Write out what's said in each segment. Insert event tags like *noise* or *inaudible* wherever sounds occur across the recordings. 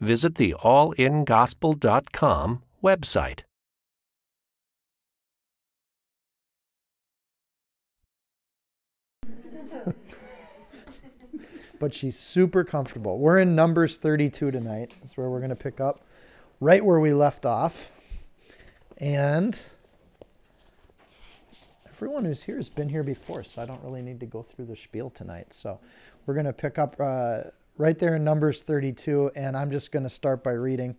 visit the allingospel.com website. but she's super comfortable. We're in Numbers 32 tonight. That's where we're going to pick up right where we left off. And everyone who's here has been here before, so I don't really need to go through the spiel tonight. So we're going to pick up uh, right there in Numbers 32, and I'm just going to start by reading.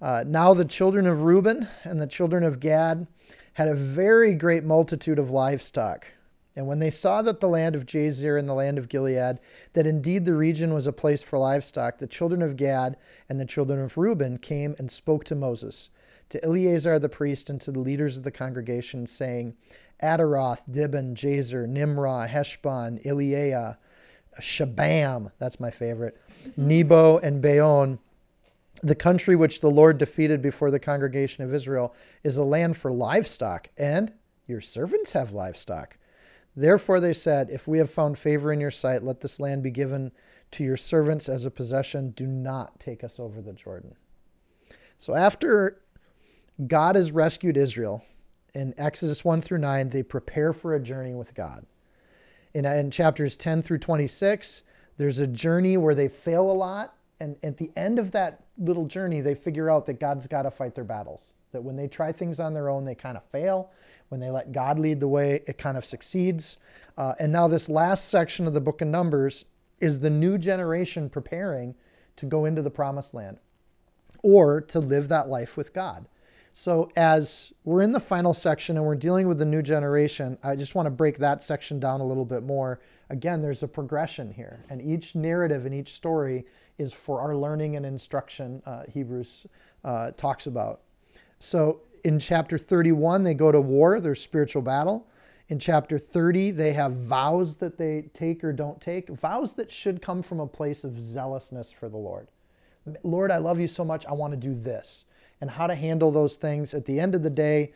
Uh, now the children of Reuben and the children of Gad had a very great multitude of livestock. And when they saw that the land of Jazer and the land of Gilead, that indeed the region was a place for livestock, the children of Gad and the children of Reuben came and spoke to Moses, to Eleazar the priest, and to the leaders of the congregation, saying, Ataroth, Dibon, Jazer, Nimrah, Heshbon, Eleah, Shebam, that's my favorite, Nebo and Beon, the country which the Lord defeated before the congregation of Israel, is a land for livestock, and your servants have livestock. Therefore they said, If we have found favor in your sight, let this land be given to your servants as a possession. Do not take us over the Jordan. So after God has rescued Israel in Exodus 1 through 9, they prepare for a journey with God in, in chapters 10 through 26, there's a journey where they fail a lot. And at the end of that little journey, they figure out that God's got to fight their battles. That when they try things on their own, they kind of fail. When they let God lead the way, it kind of succeeds. Uh, and now, this last section of the book of Numbers is the new generation preparing to go into the promised land or to live that life with God. So, as we're in the final section and we're dealing with the new generation, I just want to break that section down a little bit more. Again, there's a progression here, and each narrative and each story is for our learning and instruction, uh, Hebrews uh, talks about. So, in chapter 31, they go to war, there's spiritual battle. In chapter 30, they have vows that they take or don't take, vows that should come from a place of zealousness for the Lord. Lord, I love you so much, I want to do this and how to handle those things. At the end of the day,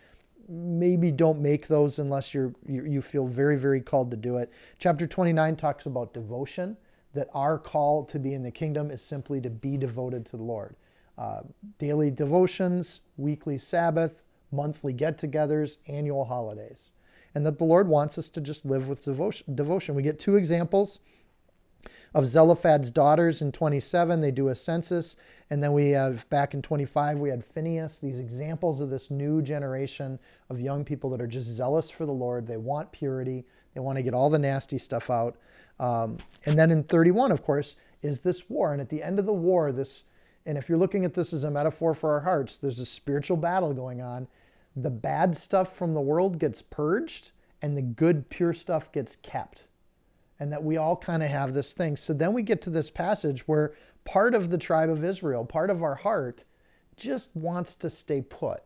maybe don't make those unless you're you, you feel very very called to do it. Chapter 29 talks about devotion. That our call to be in the kingdom is simply to be devoted to the Lord. Uh, daily devotions, weekly Sabbath, monthly get-togethers, annual holidays, and that the Lord wants us to just live with. Devotion. We get two examples of Zelophehad's daughters in 27. They do a census. And then we have back in 25, we had Phineas, these examples of this new generation of young people that are just zealous for the Lord. They want purity, they want to get all the nasty stuff out. Um, and then in 31, of course, is this war. And at the end of the war, this, and if you're looking at this as a metaphor for our hearts, there's a spiritual battle going on. The bad stuff from the world gets purged, and the good, pure stuff gets kept and that we all kind of have this thing. So then we get to this passage where part of the tribe of Israel, part of our heart, just wants to stay put.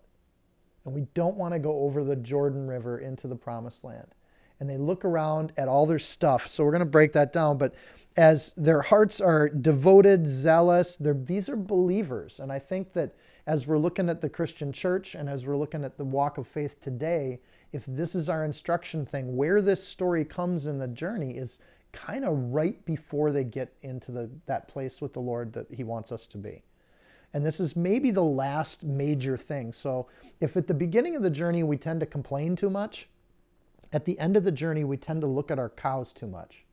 And we don't want to go over the Jordan River into the promised land. And they look around at all their stuff. So we're going to break that down. But as their hearts are devoted, zealous, these are believers. And I think that as we're looking at the Christian church and as we're looking at the walk of faith today, if this is our instruction thing, where this story comes in the journey is kind of right before they get into the, that place with the Lord that He wants us to be. And this is maybe the last major thing. So if at the beginning of the journey we tend to complain too much, at the end of the journey we tend to look at our cows too much.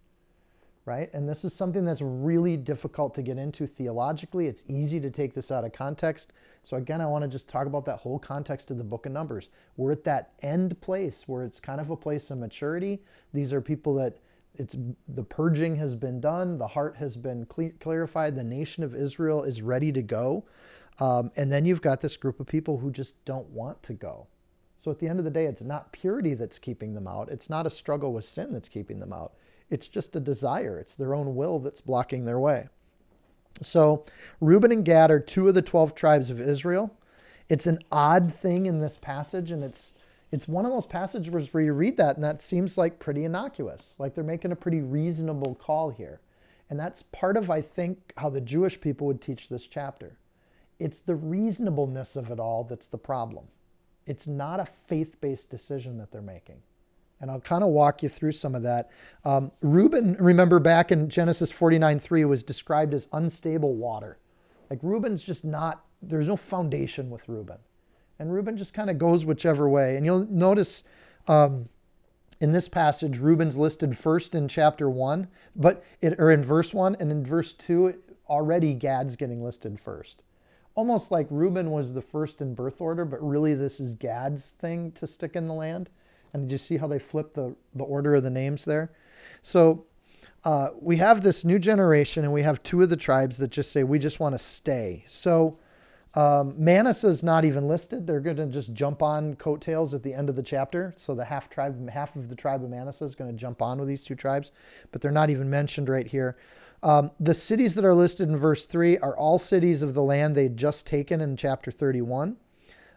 Right? And this is something that's really difficult to get into theologically. It's easy to take this out of context. So again, I want to just talk about that whole context of the book of Numbers. We're at that end place where it's kind of a place of maturity. These are people that it's the purging has been done, the heart has been clarified, the nation of Israel is ready to go. Um, and then you've got this group of people who just don't want to go. So at the end of the day, it's not purity that's keeping them out. It's not a struggle with sin that's keeping them out. It's just a desire. It's their own will that's blocking their way. So Reuben and Gad are two of the 12 tribes of Israel. It's an odd thing in this passage, and it's it's one of those passages where you read that and that seems like pretty innocuous. Like they're making a pretty reasonable call here. And that's part of, I think, how the Jewish people would teach this chapter. It's the reasonableness of it all that's the problem. It's not a faith based decision that they're making. And I'll kind of walk you through some of that. Um, Reuben, remember back in Genesis 49:3, was described as unstable water. Like Reuben's just not, there's no foundation with Reuben. And Reuben just kind of goes whichever way. And you'll notice um, in this passage, Reuben's listed first in chapter 1, but it, or in verse 1, and in verse 2, already Gad's getting listed first. Almost like Reuben was the first in birth order, but really this is Gad's thing to stick in the land. And did you see how they flipped the, the order of the names there? So uh, we have this new generation, and we have two of the tribes that just say, we just want to stay. So um, Manasseh is not even listed. They're going to just jump on coattails at the end of the chapter. So the half tribe, half of the tribe of Manasseh is going to jump on with these two tribes, but they're not even mentioned right here. Um, the cities that are listed in verse 3 are all cities of the land they'd just taken in chapter 31.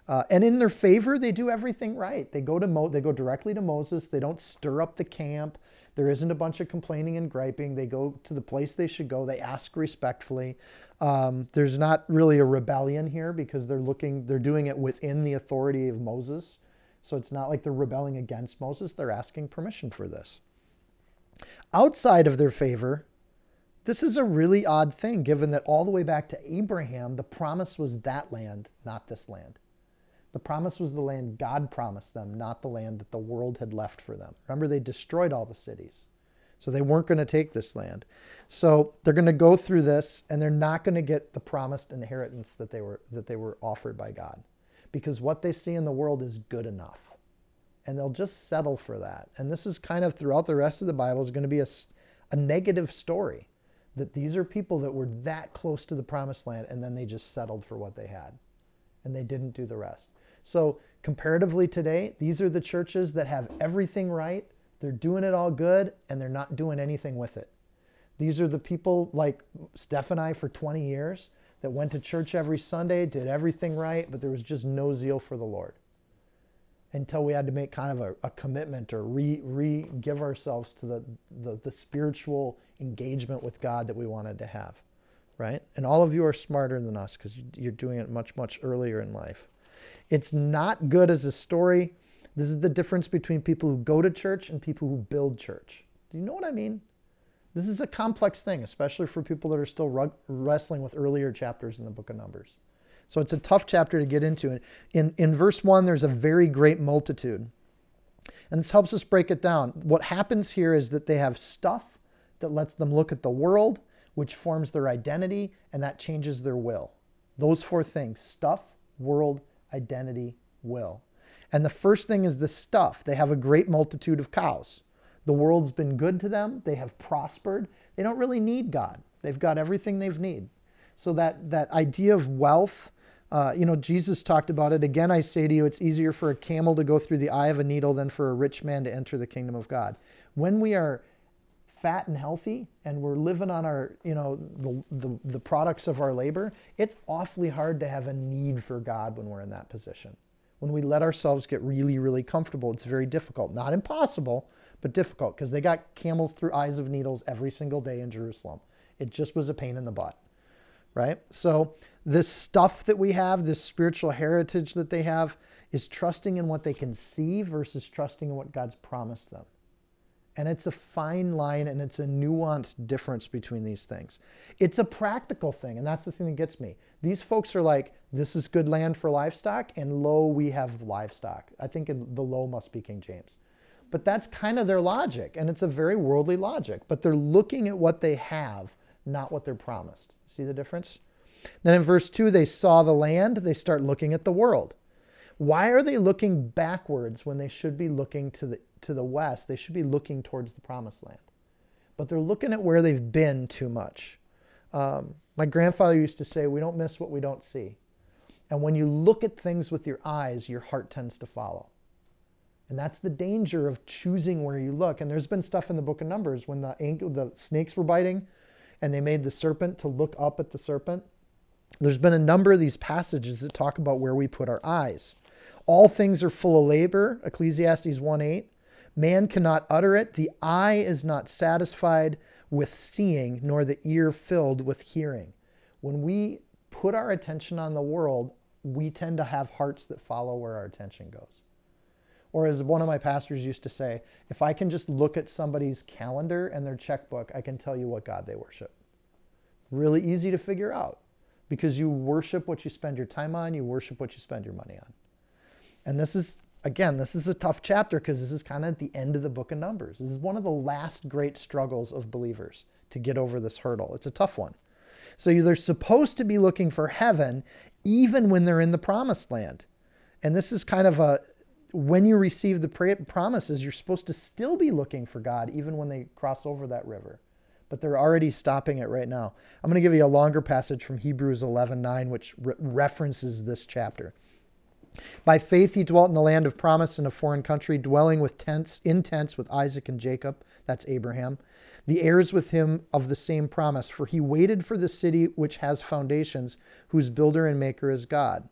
Uh, and in their favor, they do everything right. They go to Mo- they go directly to Moses. They don't stir up the camp. There isn't a bunch of complaining and griping. They go to the place they should go. They ask respectfully. Um, there's not really a rebellion here because they're looking, they're doing it within the authority of Moses. So it's not like they're rebelling against Moses. They're asking permission for this. Outside of their favor, this is a really odd thing given that all the way back to Abraham, the promise was that land, not this land. The promise was the land God promised them, not the land that the world had left for them. Remember, they destroyed all the cities. So they weren't going to take this land. So they're going to go through this and they're not going to get the promised inheritance that they were that they were offered by God. Because what they see in the world is good enough. And they'll just settle for that. And this is kind of throughout the rest of the Bible is going to be a, a negative story that these are people that were that close to the promised land and then they just settled for what they had. And they didn't do the rest. So comparatively today, these are the churches that have everything right they're doing it all good and they're not doing anything with it. These are the people like Steph and I for 20 years that went to church every Sunday, did everything right, but there was just no zeal for the Lord. Until we had to make kind of a, a commitment or re, give ourselves to the, the, the spiritual engagement with God that we wanted to have. Right? And all of you are smarter than us because you're doing it much, much earlier in life. It's not good as a story this is the difference between people who go to church and people who build church. Do you know what I mean? This is a complex thing, especially for people that are still rug- wrestling with earlier chapters in the book of Numbers. So it's a tough chapter to get into. In, in verse 1, there's a very great multitude. And this helps us break it down. What happens here is that they have stuff that lets them look at the world, which forms their identity, and that changes their will. Those four things stuff, world, identity, will. And the first thing is the stuff. They have a great multitude of cows. The world's been good to them. They have prospered. They don't really need God. They've got everything they've need. So that that idea of wealth, uh, you know, Jesus talked about it. Again, I say to you, it's easier for a camel to go through the eye of a needle than for a rich man to enter the kingdom of God. When we are fat and healthy and we're living on our, you know, the, the, the products of our labor, it's awfully hard to have a need for God when we're in that position when we let ourselves get really, really comfortable, it's very difficult. Not impossible, but difficult because they got camels through eyes of needles every single day in Jerusalem. It just was a pain in the butt, right? So, this stuff that we have, this spiritual heritage that they have, is trusting in what they can see versus trusting in what God's promised them. And it's a fine line and it's a nuanced difference between these things. It's a practical thing, and that's the thing that gets me. These folks are like, this is good land for livestock, and lo, we have livestock. I think the lo must be King James. But that's kind of their logic, and it's a very worldly logic. But they're looking at what they have, not what they're promised. See the difference? Then in verse 2, they saw the land, they start looking at the world. Why are they looking backwards when they should be looking to the, to the west? They should be looking towards the promised land. But they're looking at where they've been too much. Um, my grandfather used to say, We don't miss what we don't see. And when you look at things with your eyes, your heart tends to follow. And that's the danger of choosing where you look. And there's been stuff in the book of Numbers when the, the snakes were biting and they made the serpent to look up at the serpent. There's been a number of these passages that talk about where we put our eyes. All things are full of labor, Ecclesiastes 1:8. Man cannot utter it. The eye is not satisfied with seeing, nor the ear filled with hearing. When we put our attention on the world, we tend to have hearts that follow where our attention goes. Or as one of my pastors used to say, if I can just look at somebody's calendar and their checkbook, I can tell you what God they worship. Really easy to figure out because you worship what you spend your time on, you worship what you spend your money on. And this is, again, this is a tough chapter because this is kind of at the end of the book of Numbers. This is one of the last great struggles of believers to get over this hurdle. It's a tough one. So they're supposed to be looking for heaven even when they're in the promised land. And this is kind of a when you receive the promises, you're supposed to still be looking for God even when they cross over that river. But they're already stopping it right now. I'm going to give you a longer passage from Hebrews 11:9 which re- references this chapter. By faith he dwelt in the land of promise in a foreign country, dwelling with tents in tents with Isaac and Jacob, that's Abraham, the heirs with him of the same promise, for he waited for the city which has foundations, whose builder and maker is God.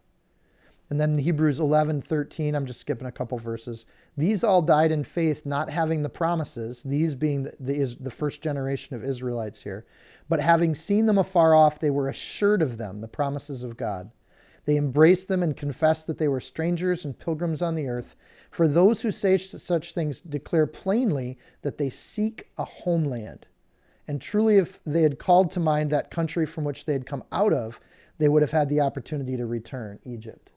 And then in Hebrews 11:13, I'm just skipping a couple verses. These all died in faith, not having the promises, these being the, the, the first generation of Israelites here, but having seen them afar off, they were assured of them, the promises of God. They embraced them and confessed that they were strangers and pilgrims on the earth. For those who say such things declare plainly that they seek a homeland. And truly, if they had called to mind that country from which they had come out of, they would have had the opportunity to return, Egypt.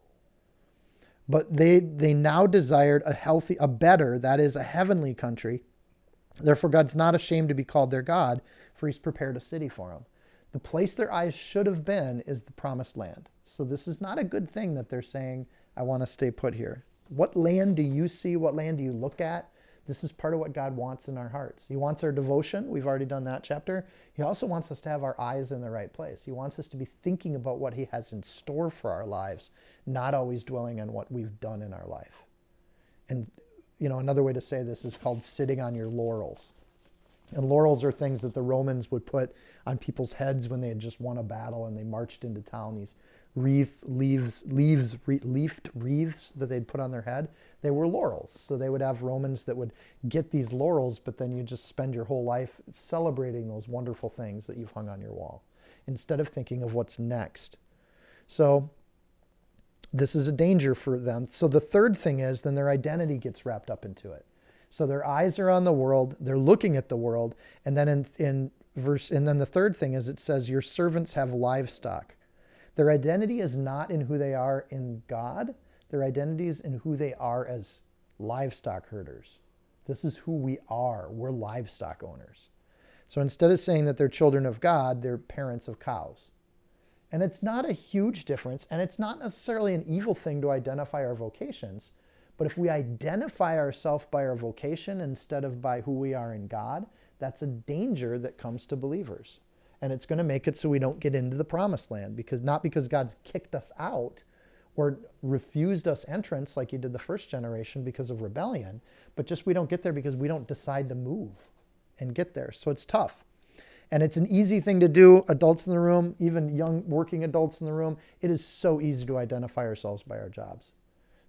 But they, they now desired a healthy, a better, that is, a heavenly country. Therefore, God's not ashamed to be called their God, for he's prepared a city for them. The place their eyes should have been is the promised land. So this is not a good thing that they're saying, I want to stay put here. What land do you see? What land do you look at? This is part of what God wants in our hearts. He wants our devotion. We've already done that chapter. He also wants us to have our eyes in the right place. He wants us to be thinking about what He has in store for our lives, not always dwelling on what we've done in our life. And, you know, another way to say this is called sitting on your laurels. And laurels are things that the Romans would put on people's heads when they had just won a battle and they marched into town. These wreath leaves, leaves, re- leafed wreaths that they'd put on their head. They were laurels. So they would have Romans that would get these laurels, but then you just spend your whole life celebrating those wonderful things that you've hung on your wall instead of thinking of what's next. So this is a danger for them. So the third thing is then their identity gets wrapped up into it. So their eyes are on the world, they're looking at the world, and then in, in verse and then the third thing is it says your servants have livestock. Their identity is not in who they are in God, their identity is in who they are as livestock herders. This is who we are. We're livestock owners. So instead of saying that they're children of God, they're parents of cows. And it's not a huge difference, and it's not necessarily an evil thing to identify our vocations. But if we identify ourselves by our vocation instead of by who we are in God, that's a danger that comes to believers. And it's going to make it so we don't get into the promised land because not because God's kicked us out or refused us entrance like he did the first generation because of rebellion, but just we don't get there because we don't decide to move and get there. So it's tough. And it's an easy thing to do, adults in the room, even young working adults in the room. It is so easy to identify ourselves by our jobs.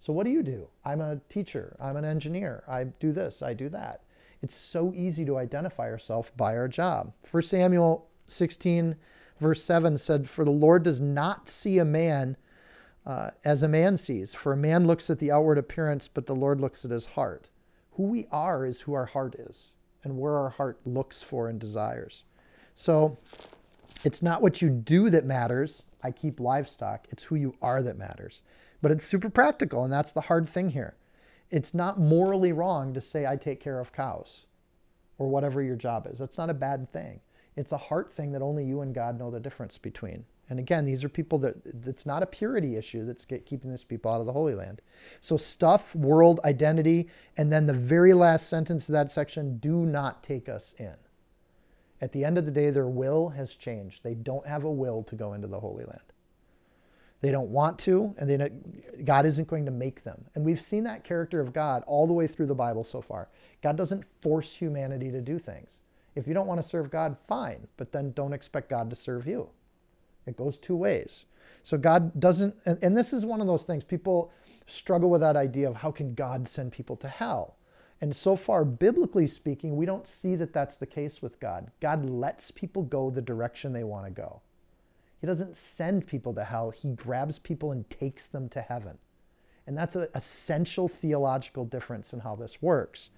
So what do you do? I'm a teacher. I'm an engineer. I do this. I do that. It's so easy to identify ourselves by our job. 1 Samuel 16, verse 7 said, For the Lord does not see a man uh, as a man sees. For a man looks at the outward appearance, but the Lord looks at his heart. Who we are is who our heart is, and where our heart looks for and desires. So it's not what you do that matters. I keep livestock. It's who you are that matters but it's super practical, and that's the hard thing here. It's not morally wrong to say, I take care of cows or whatever your job is. That's not a bad thing. It's a heart thing that only you and God know the difference between. And again, these are people that it's not a purity issue that's get, keeping these people out of the Holy Land. So stuff, world, identity, and then the very last sentence of that section, do not take us in. At the end of the day, their will has changed. They don't have a will to go into the Holy Land. They don't want to, and they God isn't going to make them. And we've seen that character of God all the way through the Bible so far. God doesn't force humanity to do things. If you don't want to serve God, fine, but then don't expect God to serve you. It goes two ways. So God doesn't, and, and this is one of those things people struggle with that idea of how can God send people to hell? And so far, biblically speaking, we don't see that that's the case with God. God lets people go the direction they want to go. He doesn't send people to hell, He grabs people and takes them to heaven. And that's an essential theological difference in how this works.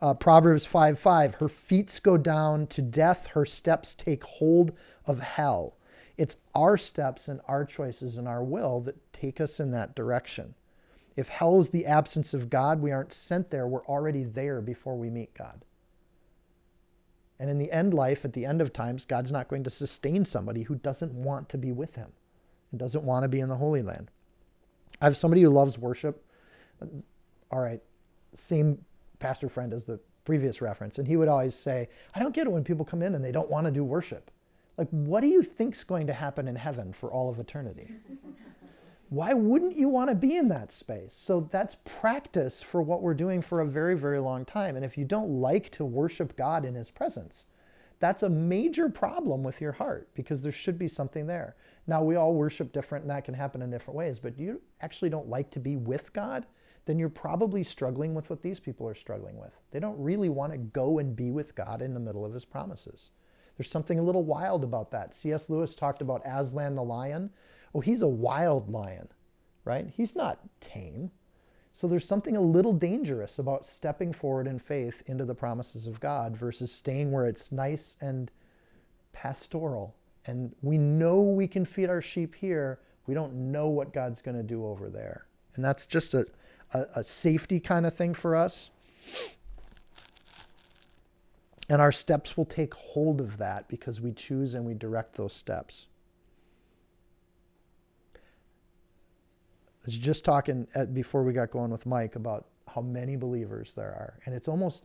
Uh, Proverbs 5 5, her feet go down to death, her steps take hold of hell. It's our steps and our choices and our will that take us in that direction. If hell is the absence of God, we aren't sent there. We're already there before we meet God. And in the end life, at the end of times, God's not going to sustain somebody who doesn't want to be with him and doesn't want to be in the Holy Land. I have somebody who loves worship. All right, same pastor friend as the previous reference. And he would always say, I don't get it when people come in and they don't want to do worship. Like, what do you think's going to happen in heaven for all of eternity? Why wouldn't you want to be in that space? So that's practice for what we're doing for a very, very long time. And if you don't like to worship God in His presence, that's a major problem with your heart because there should be something there. Now, we all worship different and that can happen in different ways, but you actually don't like to be with God, then you're probably struggling with what these people are struggling with. They don't really want to go and be with God in the middle of His promises. There's something a little wild about that. C.S. Lewis talked about Aslan the lion Oh, he's a wild lion, right? He's not tame. So there's something a little dangerous about stepping forward in faith into the promises of God versus staying where it's nice and pastoral. And we know we can feed our sheep here. We don't know what God's going to do over there. And that's just a, a, a safety kind of thing for us. And our steps will take hold of that because we choose and we direct those steps. Was just talking at, before we got going with Mike about how many believers there are, and it's almost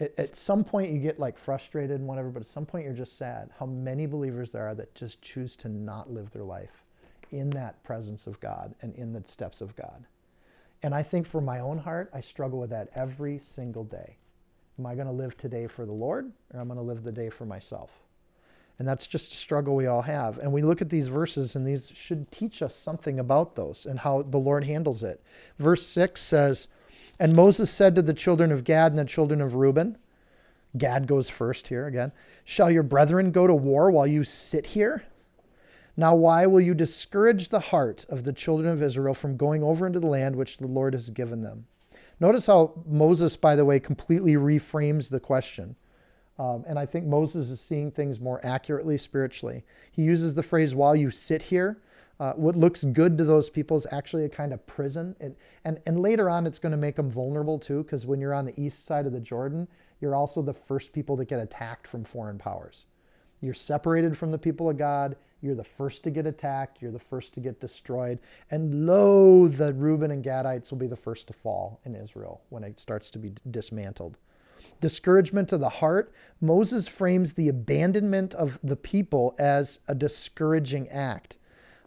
at, at some point you get like frustrated and whatever, but at some point you're just sad how many believers there are that just choose to not live their life in that presence of God and in the steps of God. And I think for my own heart, I struggle with that every single day. Am I going to live today for the Lord or am I going to live the day for myself? And that's just a struggle we all have. And we look at these verses, and these should teach us something about those and how the Lord handles it. Verse 6 says, And Moses said to the children of Gad and the children of Reuben, Gad goes first here again, Shall your brethren go to war while you sit here? Now, why will you discourage the heart of the children of Israel from going over into the land which the Lord has given them? Notice how Moses, by the way, completely reframes the question. Um, and I think Moses is seeing things more accurately spiritually. He uses the phrase, while you sit here. Uh, what looks good to those people is actually a kind of prison. It, and, and later on, it's going to make them vulnerable too, because when you're on the east side of the Jordan, you're also the first people that get attacked from foreign powers. You're separated from the people of God. You're the first to get attacked. You're the first to get destroyed. And lo, the Reuben and Gadites will be the first to fall in Israel when it starts to be dismantled discouragement of the heart, Moses frames the abandonment of the people as a discouraging act.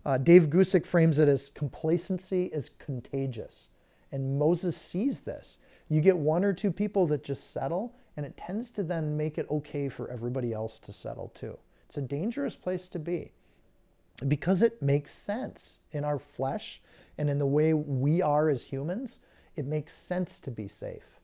Uh, Dave Guzik frames it as complacency is contagious. And Moses sees this. You get one or two people that just settle, and it tends to then make it okay for everybody else to settle too. It's a dangerous place to be because it makes sense in our flesh and in the way we are as humans. It makes sense to be safe.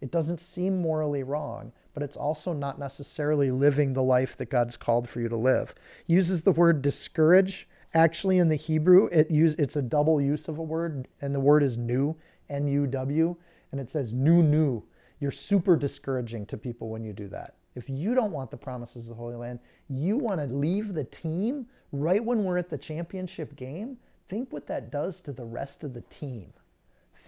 It doesn't seem morally wrong, but it's also not necessarily living the life that God's called for you to live. uses the word discourage. Actually, in the Hebrew, it use, it's a double use of a word, and the word is new, N-U-W, and it says new, new. You're super discouraging to people when you do that. If you don't want the promises of the Holy Land, you want to leave the team right when we're at the championship game, think what that does to the rest of the team.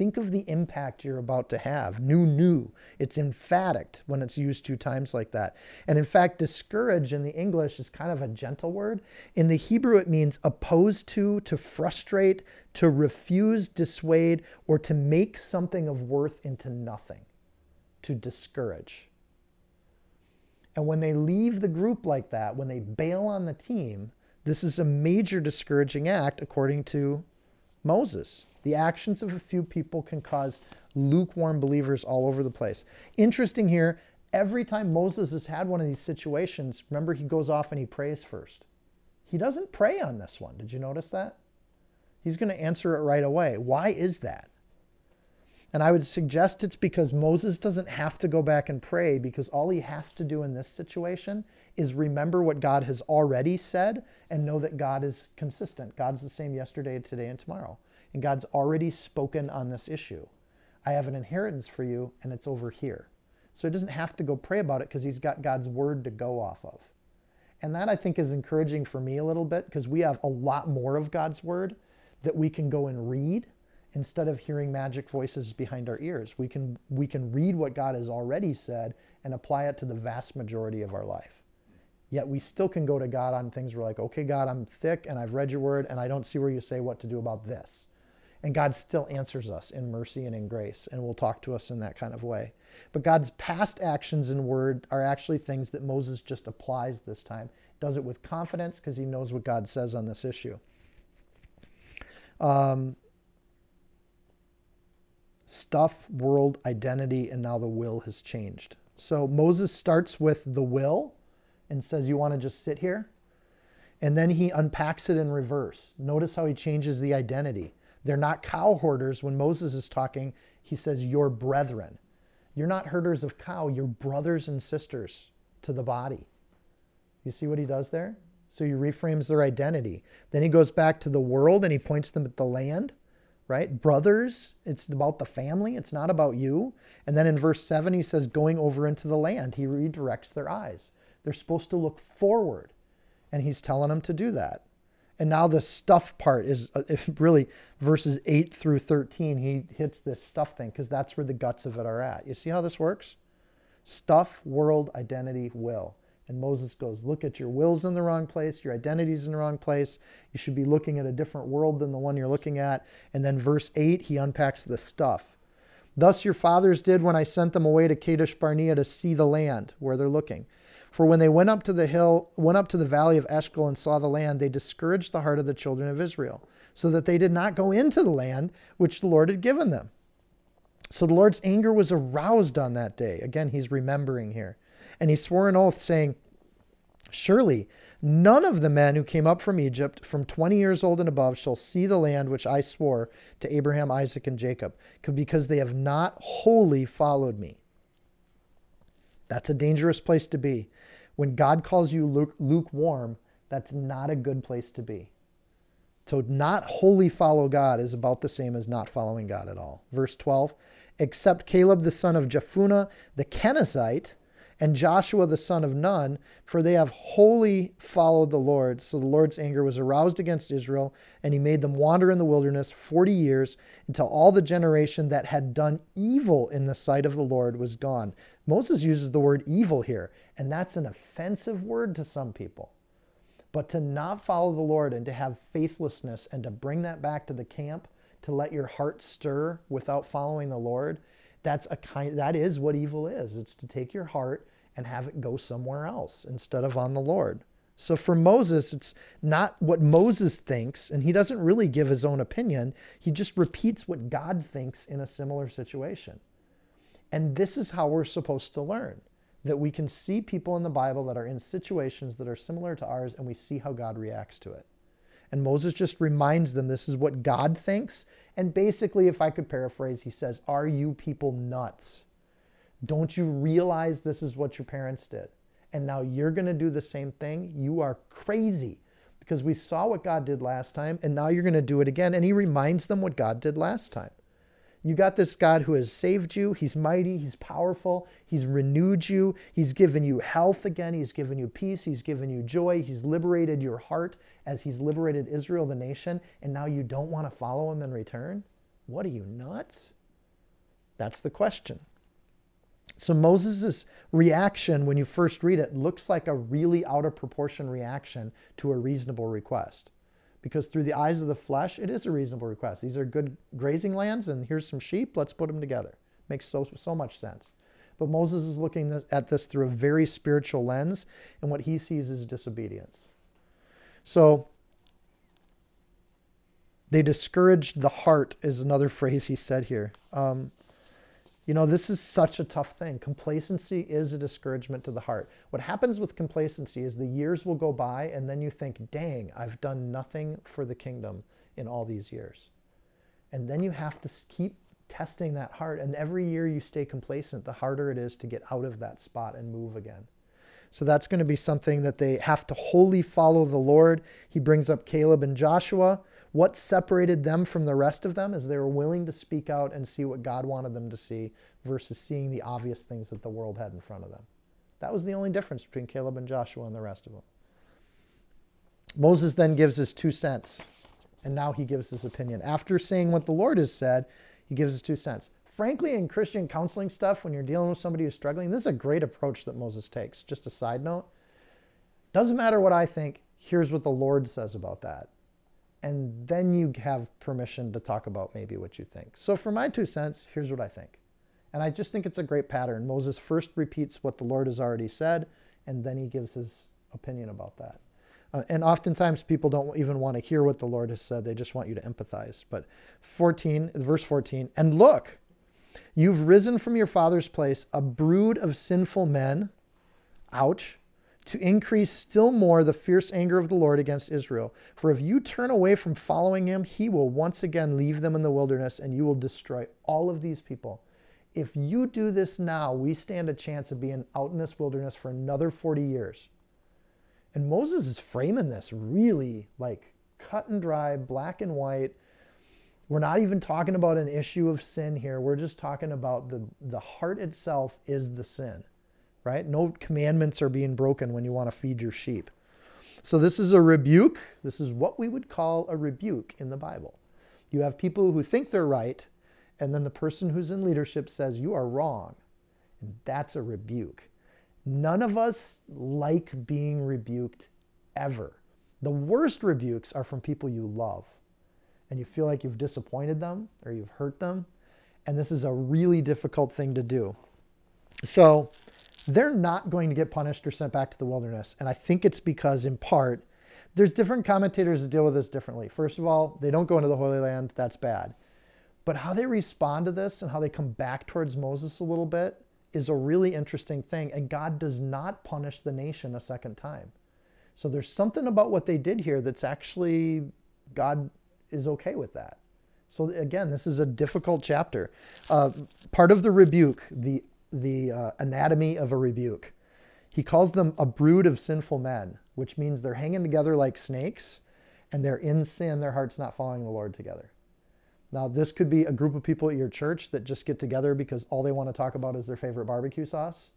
Think of the impact you're about to have. New, new. It's emphatic when it's used two times like that. And in fact, discourage in the English is kind of a gentle word. In the Hebrew, it means opposed to, to frustrate, to refuse, dissuade, or to make something of worth into nothing. To discourage. And when they leave the group like that, when they bail on the team, this is a major discouraging act according to Moses. The actions of a few people can cause lukewarm believers all over the place. Interesting here, Every time Moses has had one of these situations, remember he goes off and he prays first. He doesn't pray on this one. Did you notice that? He's going to answer it right away. Why is that? And I would suggest it's because Moses doesn't have to go back and pray because all he has to do in this situation is remember what God has already said and know that God is consistent. God's the same yesterday, today, and tomorrow. And God's already spoken on this issue. I have an inheritance for you, and it's over here. So he doesn't have to go pray about it because he's got God's word to go off of. And that I think is encouraging for me a little bit because we have a lot more of God's word that we can go and read instead of hearing magic voices behind our ears. We can we can read what God has already said and apply it to the vast majority of our life. Yet we still can go to God on things we're like, okay, God, I'm thick and I've read your word and I don't see where you say what to do about this. And God still answers us in mercy and in grace and will talk to us in that kind of way. But God's past actions and word are actually things that Moses just applies this time. Does it with confidence because he knows what God says on this issue. Um, stuff, world, identity, and now the will has changed. So Moses starts with the will and says, You want to just sit here? And then he unpacks it in reverse. Notice how he changes the identity. They're not cow hoarders. When Moses is talking, he says, Your brethren. You're not herders of cow, you're brothers and sisters to the body. You see what he does there? So he reframes their identity. Then he goes back to the world and he points them at the land, right? Brothers, it's about the family, it's not about you. And then in verse 7, he says, going over into the land, he redirects their eyes. They're supposed to look forward. And he's telling them to do that. And now the stuff part is uh, *laughs* really verses 8 through 13. He hits this stuff thing because that's where the guts of it are at. You see how this works? Stuff, world, identity, will. And Moses goes, Look at your will's in the wrong place, your identity's in the wrong place. You should be looking at a different world than the one you're looking at. And then verse 8, he unpacks the stuff. Thus your fathers did when I sent them away to Kadesh Barnea to see the land where they're looking. For when they went up to the hill, went up to the valley of Eshcol and saw the land, they discouraged the heart of the children of Israel, so that they did not go into the land which the Lord had given them. So the Lord's anger was aroused on that day. Again, he's remembering here. And he swore an oath, saying, Surely none of the men who came up from Egypt from 20 years old and above shall see the land which I swore to Abraham, Isaac, and Jacob, because they have not wholly followed me. That's a dangerous place to be. When God calls you lukewarm, that's not a good place to be. So, not wholly follow God is about the same as not following God at all. Verse 12 Except Caleb the son of Jephunneh the Kenizzite and Joshua the son of Nun, for they have wholly followed the Lord. So the Lord's anger was aroused against Israel, and he made them wander in the wilderness 40 years until all the generation that had done evil in the sight of the Lord was gone. Moses uses the word evil here, and that's an offensive word to some people. But to not follow the Lord and to have faithlessness and to bring that back to the camp, to let your heart stir without following the Lord, that's a kind that is what evil is. It's to take your heart and have it go somewhere else instead of on the Lord. So for Moses, it's not what Moses thinks, and he doesn't really give his own opinion. He just repeats what God thinks in a similar situation. And this is how we're supposed to learn that we can see people in the Bible that are in situations that are similar to ours and we see how God reacts to it. And Moses just reminds them this is what God thinks. And basically, if I could paraphrase, he says, Are you people nuts? Don't you realize this is what your parents did? And now you're going to do the same thing? You are crazy because we saw what God did last time and now you're going to do it again. And he reminds them what God did last time. You got this God who has saved you. He's mighty. He's powerful. He's renewed you. He's given you health again. He's given you peace. He's given you joy. He's liberated your heart as he's liberated Israel, the nation. And now you don't want to follow him in return? What are you, nuts? That's the question. So Moses' reaction when you first read it looks like a really out of proportion reaction to a reasonable request because through the eyes of the flesh, it is a reasonable request. These are good grazing lands, and here's some sheep. Let's put them together. Makes so so much sense. But Moses is looking at this through a very spiritual lens, and what he sees is disobedience. So they discouraged the heart is another phrase he said here. Um, You know, this is such a tough thing. Complacency is a discouragement to the heart. What happens with complacency is the years will go by, and then you think, dang, I've done nothing for the kingdom in all these years. And then you have to keep testing that heart. And every year you stay complacent, the harder it is to get out of that spot and move again. So that's going to be something that they have to wholly follow the Lord. He brings up Caleb and Joshua. What separated them from the rest of them is they were willing to speak out and see what God wanted them to see versus seeing the obvious things that the world had in front of them. That was the only difference between Caleb and Joshua and the rest of them. Moses then gives his two cents, and now he gives his opinion. After saying what the Lord has said, he gives his two cents. Frankly, in Christian counseling stuff, when you're dealing with somebody who's struggling, this is a great approach that Moses takes. Just a side note. Doesn't matter what I think, here's what the Lord says about that and then you have permission to talk about maybe what you think. So for my two cents, here's what I think. And I just think it's a great pattern. Moses first repeats what the Lord has already said, and then he gives his opinion about that. Uh, and oftentimes people don't even want to hear what the Lord has said. They just want you to empathize. But 14, verse 14, and look, you've risen from your father's place, a brood of sinful men. Ouch to increase still more the fierce anger of the Lord against Israel. For if you turn away from following him, he will once again leave them in the wilderness and you will destroy all of these people. If you do this now, we stand a chance of being out in this wilderness for another 40 years. And Moses is framing this really like cut and dry, black and white. We're not even talking about an issue of sin here. We're just talking about the, the heart itself is the sin right? No commandments are being broken when you want to feed your sheep. So this is a rebuke. This is what we would call a rebuke in the Bible. You have people who think they're right, and then the person who's in leadership says, You are wrong. And that's a rebuke. None of us like being rebuked ever. The worst rebukes are from people you love, and you feel like you've disappointed them or you've hurt them. And this is a really difficult thing to do. So, they're not going to get punished or sent back to the wilderness. And I think it's because, in part, there's different commentators that deal with this differently. First of all, they don't go into the Holy Land. That's bad. But how they respond to this and how they come back towards Moses a little bit is a really interesting thing. And God does not punish the nation a second time. So there's something about what they did here that's actually, God is okay with that. So again, this is a difficult chapter. Uh, part of the rebuke, the the uh, anatomy of a rebuke. He calls them a brood of sinful men, which means they're hanging together like snakes and they're in sin, their heart's not following the Lord together. Now, this could be a group of people at your church that just get together because all they want to talk about is their favorite barbecue sauce.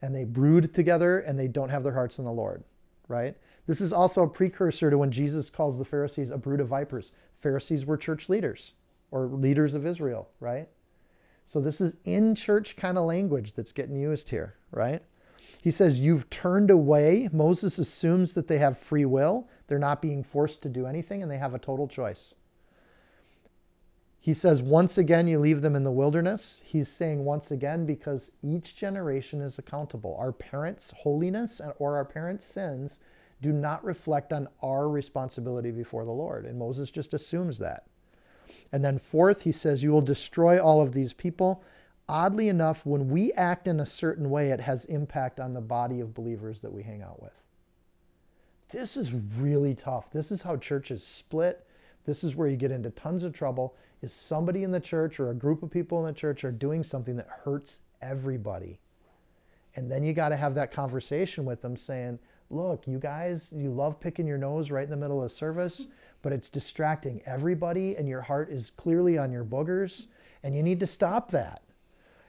And they brood together and they don't have their hearts in the Lord, right? This is also a precursor to when Jesus calls the Pharisees a brood of vipers. Pharisees were church leaders or leaders of Israel, right? So this is in church kind of language that's getting used here, right? He says, You've turned away. Moses assumes that they have free will. They're not being forced to do anything and they have a total choice. He says, Once again, you leave them in the wilderness. He's saying once again because each generation is accountable. Our parents' holiness or our parents' sins do not reflect on our responsibility before the Lord. And Moses just assumes that. And then, fourth, he says, You will destroy all of these people. Oddly enough, when we act in a certain way, it has impact on the body of believers that we hang out with. This is really tough. This is how churches split. This is where you get into tons of trouble. Is somebody in the church or a group of people in the church are doing something that hurts everybody? And then you got to have that conversation with them saying, look, you guys, you love picking your nose right in the middle of service but it's distracting everybody and your heart is clearly on your boogers and you need to stop that.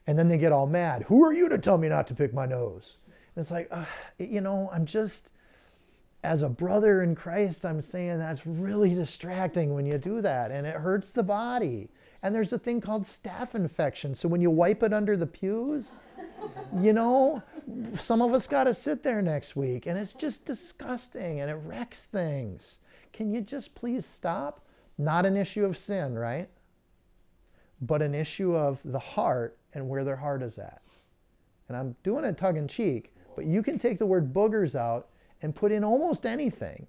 And then they get all mad. Who are you to tell me not to pick my nose? And it's like, uh, you know, I'm just, as a brother in Christ, I'm saying that's really distracting when you do that and it hurts the body. And there's a thing called staph infection. So when you wipe it under the pews, you know, some of us got to sit there next week and it's just disgusting and it wrecks things. Can you just please stop? Not an issue of sin, right? But an issue of the heart and where their heart is at. And I'm doing it tongue in cheek, but you can take the word boogers out and put in almost anything.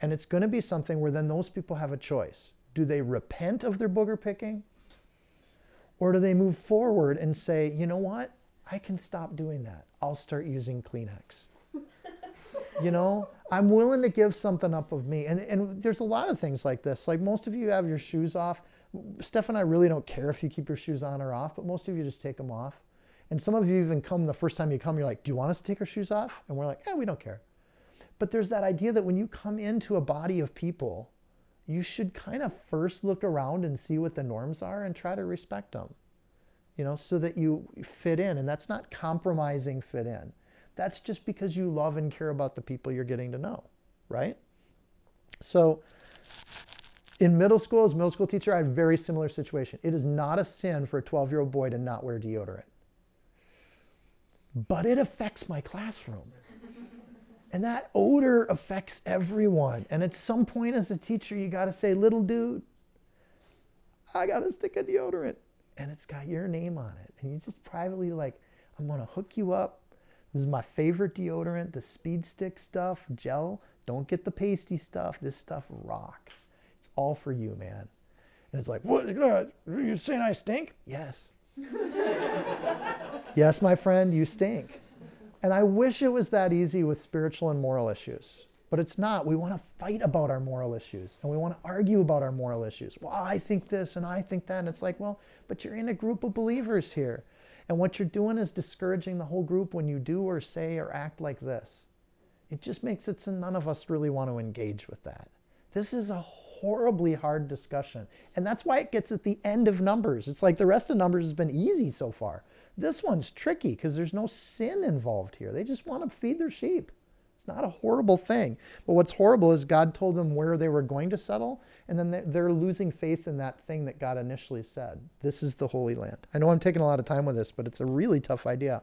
And it's going to be something where then those people have a choice. Do they repent of their booger picking? Or do they move forward and say, you know what? I can stop doing that. I'll start using Kleenex. *laughs* you know, I'm willing to give something up of me. And, and there's a lot of things like this. Like most of you have your shoes off. Steph and I really don't care if you keep your shoes on or off, but most of you just take them off. And some of you even come the first time you come, you're like, do you want us to take our shoes off? And we're like, yeah, we don't care. But there's that idea that when you come into a body of people, you should kind of first look around and see what the norms are and try to respect them, you know, so that you fit in. And that's not compromising fit in. That's just because you love and care about the people you're getting to know, right? So in middle school, as a middle school teacher, I had a very similar situation. It is not a sin for a 12 year old boy to not wear deodorant, but it affects my classroom. And that odor affects everyone. And at some point as a teacher, you got to say, little dude, I got to stick a deodorant. And it's got your name on it. And you just privately like, I'm going to hook you up. This is my favorite deodorant, the speed stick stuff, gel. Don't get the pasty stuff. This stuff rocks. It's all for you, man. And it's like, what? You saying I stink? Yes. *laughs* yes, my friend, you stink. And I wish it was that easy with spiritual and moral issues. But it's not. We want to fight about our moral issues and we want to argue about our moral issues. Well, I think this and I think that. And it's like, well, but you're in a group of believers here. And what you're doing is discouraging the whole group when you do or say or act like this. It just makes it so none of us really want to engage with that. This is a horribly hard discussion. And that's why it gets at the end of Numbers. It's like the rest of Numbers has been easy so far. This one's tricky because there's no sin involved here. They just want to feed their sheep. It's not a horrible thing. But what's horrible is God told them where they were going to settle, and then they're losing faith in that thing that God initially said. This is the Holy Land. I know I'm taking a lot of time with this, but it's a really tough idea.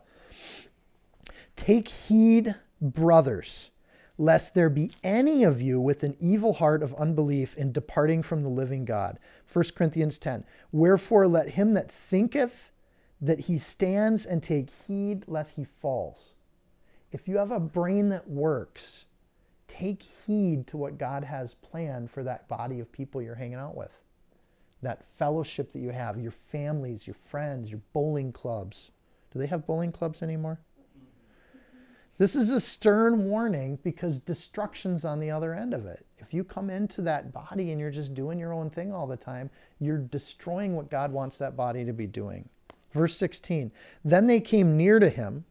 Take heed, brothers, lest there be any of you with an evil heart of unbelief in departing from the living God. 1 Corinthians 10. Wherefore let him that thinketh that he stands and take heed lest he falls. If you have a brain that works, take heed to what God has planned for that body of people you're hanging out with. That fellowship that you have, your families, your friends, your bowling clubs. Do they have bowling clubs anymore? This is a stern warning because destruction's on the other end of it. If you come into that body and you're just doing your own thing all the time, you're destroying what God wants that body to be doing. Verse 16 Then they came near to him.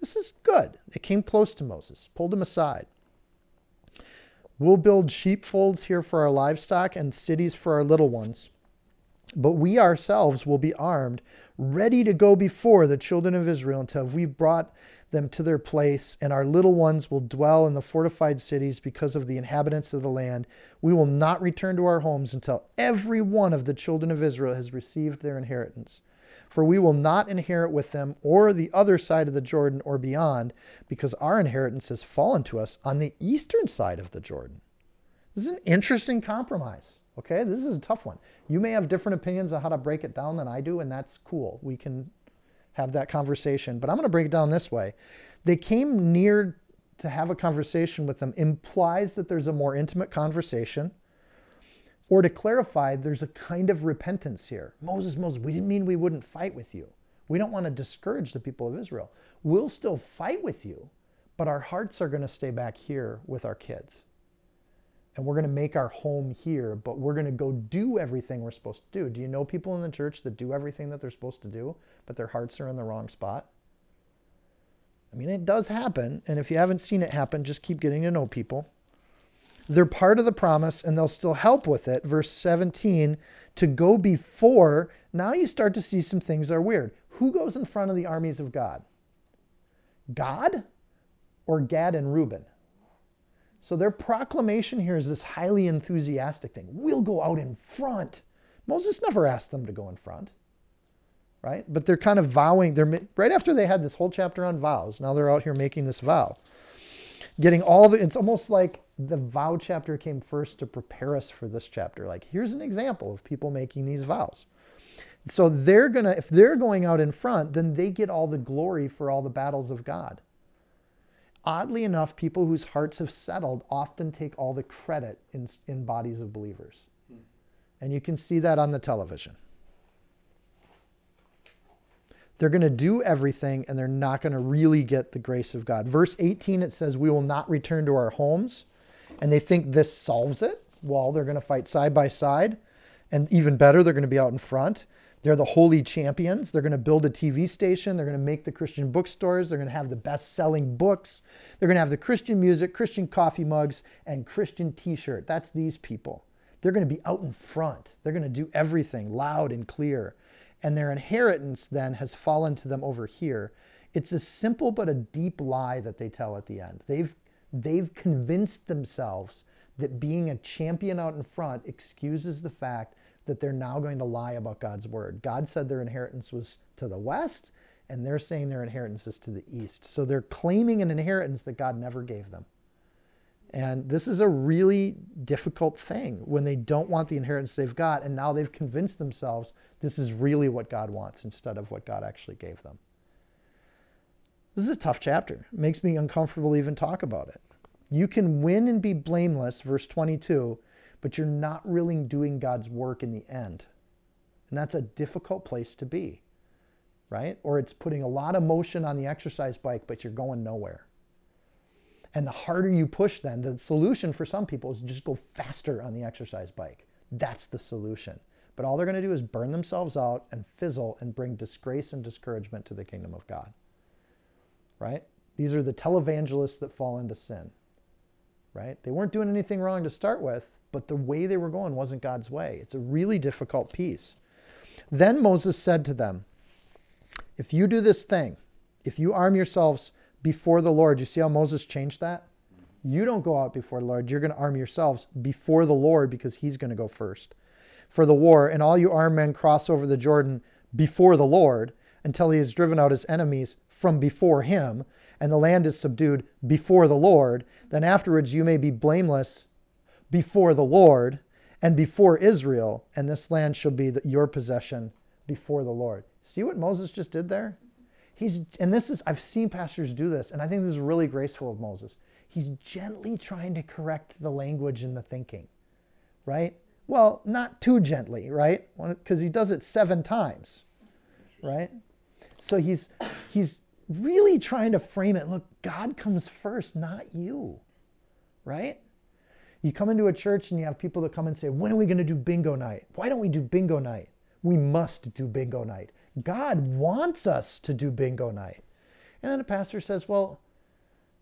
This is good. They came close to Moses, pulled him aside. We'll build sheepfolds here for our livestock and cities for our little ones. But we ourselves will be armed, ready to go before the children of Israel until we've brought them to their place, and our little ones will dwell in the fortified cities because of the inhabitants of the land. We will not return to our homes until every one of the children of Israel has received their inheritance. For we will not inherit with them or the other side of the Jordan or beyond, because our inheritance has fallen to us on the eastern side of the Jordan. This is an interesting compromise. Okay, this is a tough one. You may have different opinions on how to break it down than I do, and that's cool. We can have that conversation. But I'm going to break it down this way. They came near to have a conversation with them implies that there's a more intimate conversation or to clarify, there's a kind of repentance here. Moses, Moses, we didn't mean we wouldn't fight with you. We don't want to discourage the people of Israel. We'll still fight with you, but our hearts are going to stay back here with our kids. And we're going to make our home here, but we're going to go do everything we're supposed to do. Do you know people in the church that do everything that they're supposed to do, but their hearts are in the wrong spot? I mean, it does happen. And if you haven't seen it happen, just keep getting to know people. They're part of the promise and they'll still help with it. Verse 17, to go before. Now you start to see some things are weird. Who goes in front of the armies of God? God or Gad and Reuben? So their proclamation here is this highly enthusiastic thing. We'll go out in front. Moses never asked them to go in front, right? But they're kind of vowing. They're right after they had this whole chapter on vows. Now they're out here making this vow, getting all the. It's almost like the vow chapter came first to prepare us for this chapter. Like, here's an example of people making these vows. So they're going to, if they're going out in front, then they get all the glory for all the battles of God. Oddly enough, people whose hearts have settled often take all the credit in, in bodies of believers. And you can see that on the television. They're going to do everything and they're not going to really get the grace of God. Verse 18, it says, We will not return to our homes. And they think this solves it. Well, they're going to fight side by side. And even better, they're going to be out in front. They're the holy champions. They're going to build a TV station. They're going to make the Christian bookstores. They're going to have the best selling books. They're going to have the Christian music, Christian coffee mugs, and Christian t shirt. That's these people. They're going to be out in front. They're going to do everything loud and clear and their inheritance then has fallen to them over here. It's a simple but a deep lie that they tell at the end. They've they've convinced themselves that being a champion out in front excuses the fact that they're now going to lie about God's word. God said their inheritance was to the west, and they're saying their inheritance is to the east. So they're claiming an inheritance that God never gave them. And this is a really difficult thing when they don't want the inheritance they've got, and now they've convinced themselves this is really what God wants instead of what God actually gave them. This is a tough chapter. It makes me uncomfortable to even talk about it. You can win and be blameless, verse 22, but you're not really doing God's work in the end. And that's a difficult place to be, right? Or it's putting a lot of motion on the exercise bike, but you're going nowhere. And the harder you push, then the solution for some people is just go faster on the exercise bike. That's the solution. But all they're going to do is burn themselves out and fizzle and bring disgrace and discouragement to the kingdom of God. Right? These are the televangelists that fall into sin. Right? They weren't doing anything wrong to start with, but the way they were going wasn't God's way. It's a really difficult piece. Then Moses said to them, If you do this thing, if you arm yourselves before the Lord. You see how Moses changed that? You don't go out before the Lord. You're going to arm yourselves before the Lord because he's going to go first for the war. And all you armed men cross over the Jordan before the Lord until he has driven out his enemies from before him and the land is subdued before the Lord. Then afterwards you may be blameless before the Lord and before Israel, and this land shall be your possession before the Lord. See what Moses just did there? He's, and this is, I've seen pastors do this, and I think this is really graceful of Moses. He's gently trying to correct the language and the thinking, right? Well, not too gently, right? Because he does it seven times, right? So he's, he's really trying to frame it. Look, God comes first, not you, right? You come into a church and you have people that come and say, When are we going to do bingo night? Why don't we do bingo night? We must do bingo night. God wants us to do bingo night. And then the pastor says, well,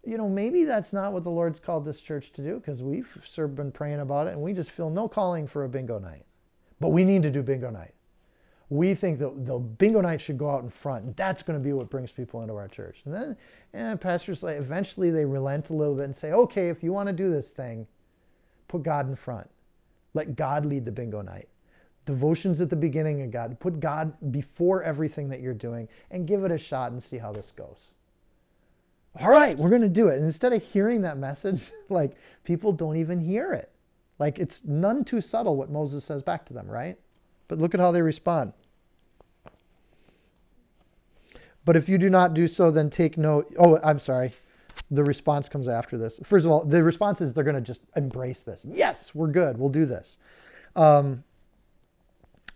you know, maybe that's not what the Lord's called this church to do because we've sort of been praying about it and we just feel no calling for a bingo night. But we need to do bingo night. We think that the bingo night should go out in front and that's going to be what brings people into our church. And then and pastors like eventually they relent a little bit and say, okay, if you want to do this thing, put God in front. Let God lead the bingo night devotions at the beginning of God. Put God before everything that you're doing and give it a shot and see how this goes. All right, we're going to do it. And instead of hearing that message, *laughs* like people don't even hear it. Like it's none too subtle what Moses says back to them, right? But look at how they respond. But if you do not do so, then take note. Oh, I'm sorry. The response comes after this. First of all, the response is they're going to just embrace this. Yes, we're good. We'll do this. Um,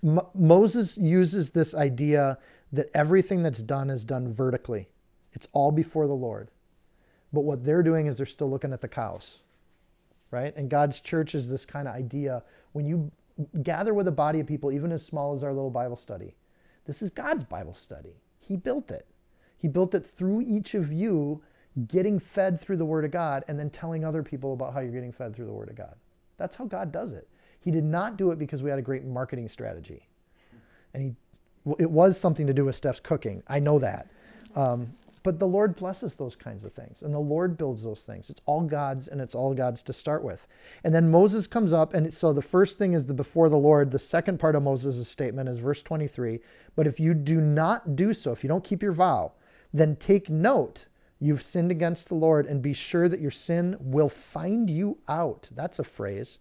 M- Moses uses this idea that everything that's done is done vertically. It's all before the Lord. But what they're doing is they're still looking at the cows, right? And God's church is this kind of idea. When you gather with a body of people, even as small as our little Bible study, this is God's Bible study. He built it. He built it through each of you getting fed through the Word of God and then telling other people about how you're getting fed through the Word of God. That's how God does it. He did not do it because we had a great marketing strategy. And he, it was something to do with Steph's cooking. I know that. Um, but the Lord blesses those kinds of things, and the Lord builds those things. It's all God's, and it's all God's to start with. And then Moses comes up, and so the first thing is the before the Lord. The second part of Moses' statement is verse 23. But if you do not do so, if you don't keep your vow, then take note you've sinned against the Lord, and be sure that your sin will find you out. That's a phrase.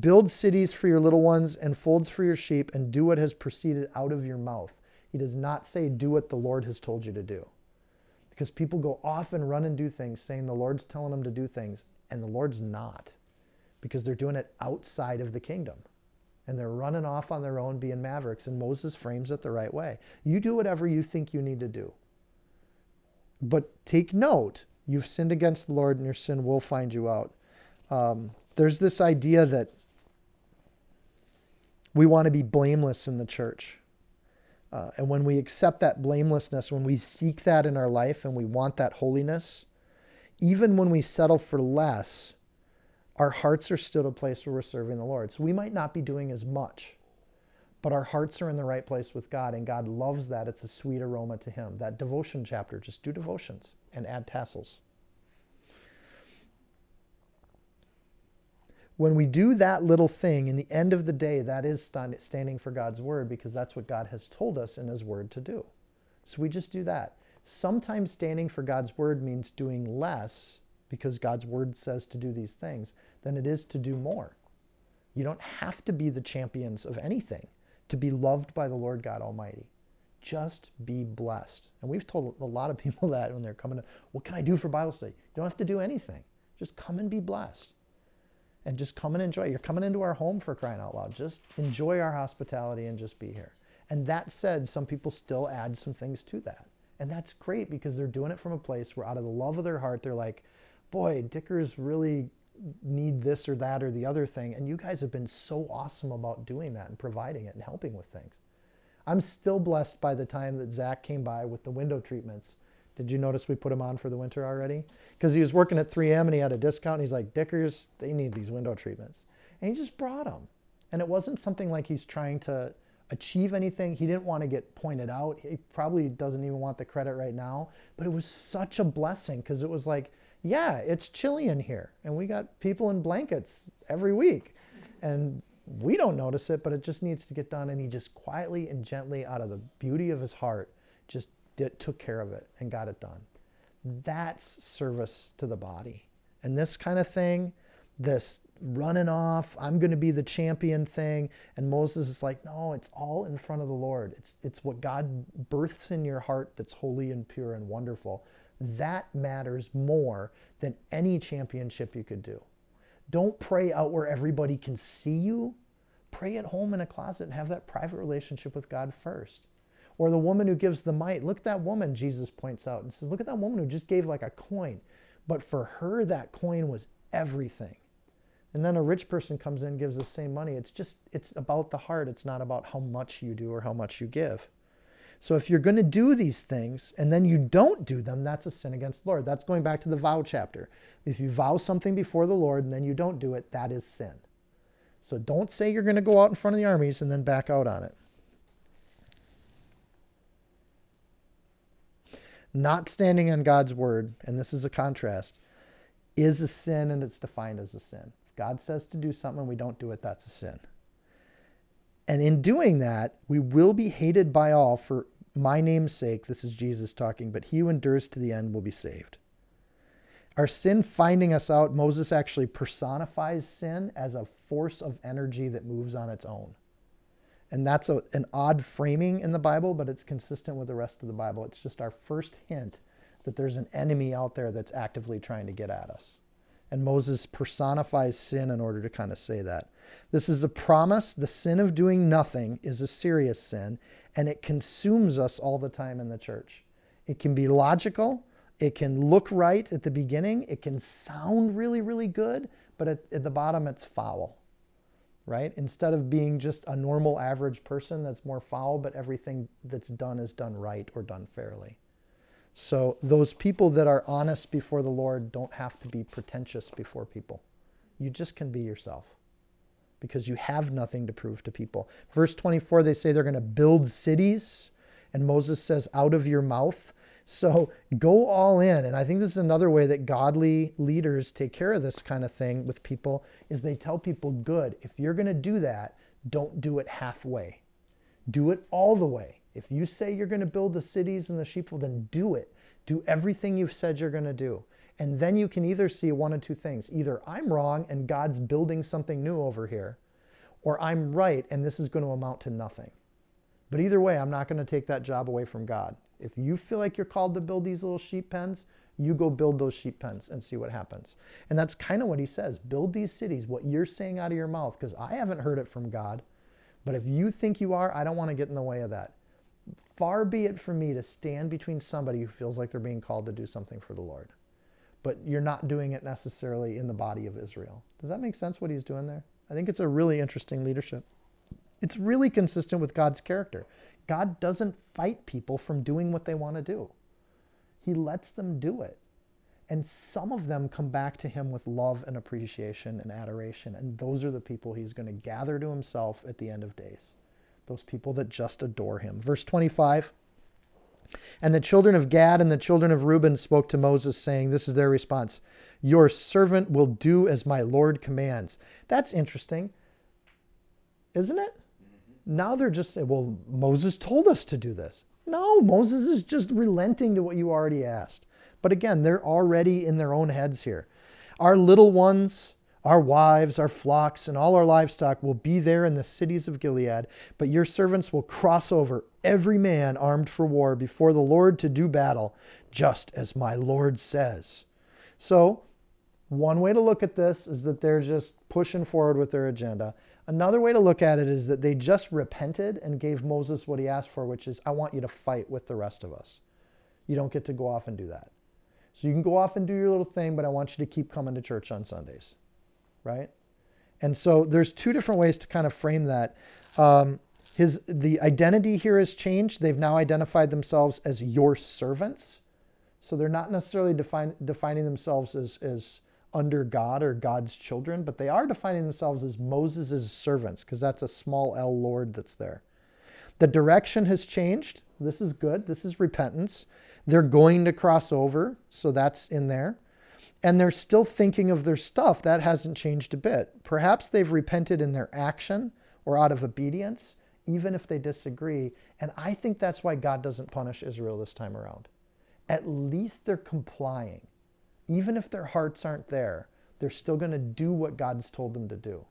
Build cities for your little ones and folds for your sheep, and do what has proceeded out of your mouth. He does not say, do what the Lord has told you to do. Because people go off and run and do things saying the Lord's telling them to do things, and the Lord's not. Because they're doing it outside of the kingdom. and they're running off on their own being mavericks, and Moses frames it the right way. You do whatever you think you need to do. But take note, you've sinned against the Lord, and your sin will find you out. Um, there's this idea that we want to be blameless in the church. Uh, and when we accept that blamelessness, when we seek that in our life and we want that holiness, even when we settle for less, our hearts are still a place where we're serving the Lord. So we might not be doing as much, but our hearts are in the right place with God, and God loves that. It's a sweet aroma to Him. That devotion chapter, just do devotions and add tassels. When we do that little thing, in the end of the day, that is standing for God's word because that's what God has told us in His word to do. So we just do that. Sometimes standing for God's word means doing less because God's word says to do these things than it is to do more. You don't have to be the champions of anything to be loved by the Lord God Almighty. Just be blessed. And we've told a lot of *laughs* people that when they're coming to, what can I do for Bible study? You don't have to do anything. Just come and be blessed and just come and enjoy. You're coming into our home for crying out loud. Just enjoy our hospitality and just be here. And that said, some people still add some things to that. And that's great because they're doing it from a place where out of the love of their heart, they're like, boy, Dikkers really need this or that or the other thing. And you guys have been so awesome about doing that and providing it and helping with things. I'm still blessed by the time that Zach came by with the window treatments did you notice we put him on for the winter already? Because he was working at 3M and he had a discount. And he's like, Dikkers, they need these window treatments. And he just brought them. And it wasn't something like he's trying to achieve anything. He didn't want to get pointed out. He probably doesn't even want the credit right now. But it was such a blessing because it was like, yeah, it's chilly in here. And we got people in blankets every week. And we don't notice it, but it just needs to get done. And he just quietly and gently, out of the beauty of his heart, just did, took care of it and got it done. That's service to the body. And this kind of thing, this running off, I'm going to be the champion thing. And Moses is like, no, it's all in front of the Lord. It's, it's what God births in your heart that's holy and pure and wonderful. That matters more than any championship you could do. Don't pray out where everybody can see you. Pray at home in a closet and have that private relationship with God first. Or the woman who gives the mite. Look at that woman, Jesus points out and says, Look at that woman who just gave like a coin. But for her, that coin was everything. And then a rich person comes in and gives the same money. It's just, it's about the heart. It's not about how much you do or how much you give. So if you're going to do these things and then you don't do them, that's a sin against the Lord. That's going back to the vow chapter. If you vow something before the Lord and then you don't do it, that is sin. So don't say you're going to go out in front of the armies and then back out on it. Not standing on God's word, and this is a contrast, is a sin and it's defined as a sin. If God says to do something and we don't do it, that's a sin. And in doing that, we will be hated by all for my name's sake. This is Jesus talking, but he who endures to the end will be saved. Our sin finding us out, Moses actually personifies sin as a force of energy that moves on its own. And that's a, an odd framing in the Bible, but it's consistent with the rest of the Bible. It's just our first hint that there's an enemy out there that's actively trying to get at us. And Moses personifies sin in order to kind of say that. This is a promise. The sin of doing nothing is a serious sin, and it consumes us all the time in the church. It can be logical, it can look right at the beginning, it can sound really, really good, but at, at the bottom, it's foul right? Instead of being just a normal average person that's more foul, but everything that's done is done right or done fairly. So those people that are honest before the Lord don't have to be pretentious before people. You just can be yourself because you have nothing to prove to people. Verse 24, they say they're going to build cities. And Moses says, out of your mouth. So go all in. And I think this is another way that godly leaders take care of this kind of thing with people is they tell people, good, if you're going to do that, don't do it halfway. Do it all the way. If you say you're going to build the cities and the sheepfold, then do it. Do everything you've said you're going to do. And then you can either see one of two things. Either I'm wrong and God's building something new over here, or I'm right and this is going to amount to nothing. But either way, I'm not going to take that job away from God. If you feel like you're called to build these little sheep pens, you go build those sheep pens and see what happens. And that's kind of what he says. Build these cities, what you're saying out of your mouth, because I haven't heard it from God. But if you think you are, I don't want to get in the way of that. Far be it from me to stand between somebody who feels like they're being called to do something for the Lord. But you're not doing it necessarily in the body of Israel. Does that make sense what he's doing there? I think it's a really interesting leadership. It's really consistent with God's character. God doesn't fight people from doing what they want to do, He lets them do it. And some of them come back to Him with love and appreciation and adoration. And those are the people He's going to gather to Himself at the end of days. Those people that just adore Him. Verse 25. And the children of Gad and the children of Reuben spoke to Moses, saying, This is their response Your servant will do as my Lord commands. That's interesting, isn't it? Now they're just saying, well, Moses told us to do this. No, Moses is just relenting to what you already asked. But again, they're already in their own heads here. Our little ones, our wives, our flocks, and all our livestock will be there in the cities of Gilead, but your servants will cross over, every man armed for war, before the Lord to do battle, just as my Lord says. So, one way to look at this is that they're just pushing forward with their agenda. Another way to look at it is that they just repented and gave Moses what he asked for, which is, I want you to fight with the rest of us. You don't get to go off and do that. So you can go off and do your little thing, but I want you to keep coming to church on Sundays, right? And so there's two different ways to kind of frame that. Um, his the identity here has changed. They've now identified themselves as your servants. So they're not necessarily define, defining themselves as, as under God or God's children, but they are defining themselves as Moses' servants because that's a small L Lord that's there. The direction has changed. This is good. This is repentance. They're going to cross over, so that's in there. And they're still thinking of their stuff. That hasn't changed a bit. Perhaps they've repented in their action or out of obedience, even if they disagree. And I think that's why God doesn't punish Israel this time around. At least they're complying even if their hearts aren't there, they're still going to do what God's told them to do.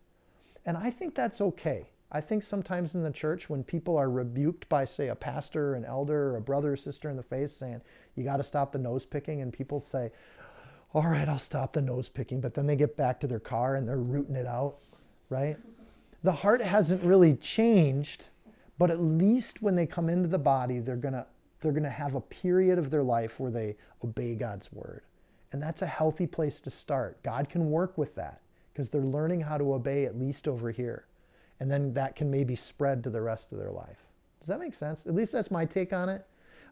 And I think that's okay. I think sometimes in the church, when people are rebuked by, say, a pastor, an elder, or a brother or sister in the face saying, you got to stop the nose picking, and people say, all right, I'll stop the nose picking, but then they get back to their car and they're rooting it out, right? The heart hasn't really changed, but at least when they come into the body, they're going to they're going to have a period of their life where they obey God's word. And that's a healthy place to start. God can work with that because they're learning how to obey at least over here. And then that can maybe spread to the rest of their life. Does that make sense? At least that's my take on it.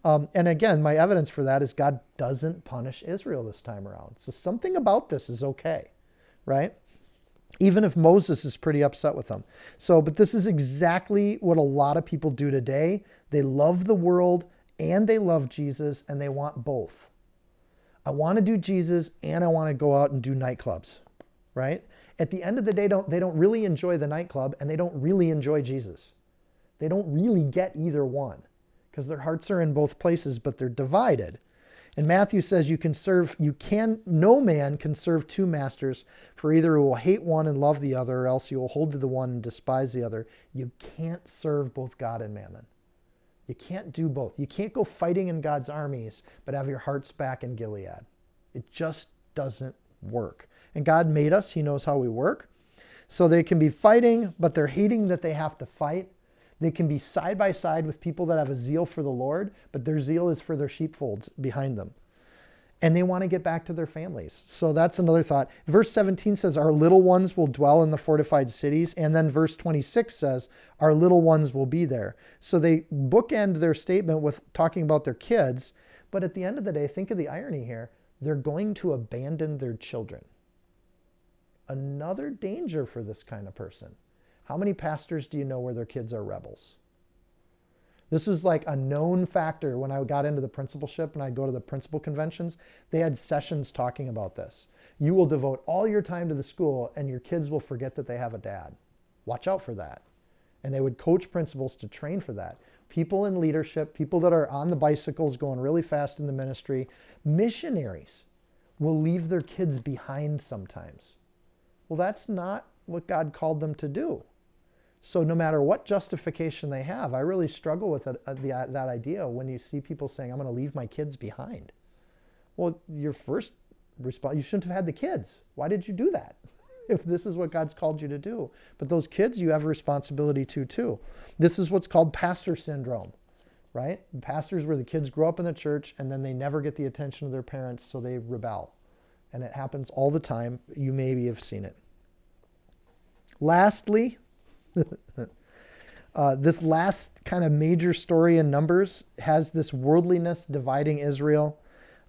Um, and again, my evidence for that is God doesn't punish Israel this time around. So something about this is okay, right? Even if Moses is pretty upset with them. So, but this is exactly what a lot of people do today. They love the world and they love Jesus and they want both. I want to do Jesus and I want to go out and do nightclubs, right? At the end of the day, don't, they don't really enjoy the nightclub and they don't really enjoy Jesus. They don't really get either one because their hearts are in both places, but they're divided. And Matthew says you can serve, you can, no man can serve two masters, for either he will hate one and love the other, or else he will hold to the one and despise the other. You can't serve both God and mammon. You can't do both. You can't go fighting in God's armies, but have your hearts back in Gilead. It just doesn't work. And God made us, He knows how we work. So they can be fighting, but they're hating that they have to fight. They can be side by side with people that have a zeal for the Lord, but their zeal is for their sheepfolds behind them and they want to get back to their families. So that's another thought. Verse 17 says, Our little ones will dwell in the fortified cities. And then verse 26 says, Our little ones will be there. So they bookend their statement with talking about their kids. But at the end of the day, think of the irony here they're going to abandon their children. Another danger for this kind of person. How many pastors do you know where their kids are rebels? This was like a known factor when I got into the principalship and I'd go to the principal conventions. They had sessions talking about this. You will devote all your time to the school and your kids will forget that they have a dad. Watch out for that. And they would coach principals to train for that. People in leadership, people that are on the bicycles going really fast in the ministry, missionaries will leave their kids behind sometimes. Well, that's not what God called them to do. So no matter what justification they have, I really struggle with that, uh, the, uh, that idea when you see people saying, I'm going to leave my kids behind. Well, your first response, you shouldn't have had the kids. Why did you do that? *laughs* if this is what God's called you to do. But those kids, you have a responsibility to too. This is what's called pastor syndrome, right? Pastors where the kids grow up in the church and then they never get the attention of their parents, so they rebel. And it happens all the time. You maybe have seen it. Lastly, *laughs* uh, this last kind of major story in Numbers has this worldliness dividing Israel.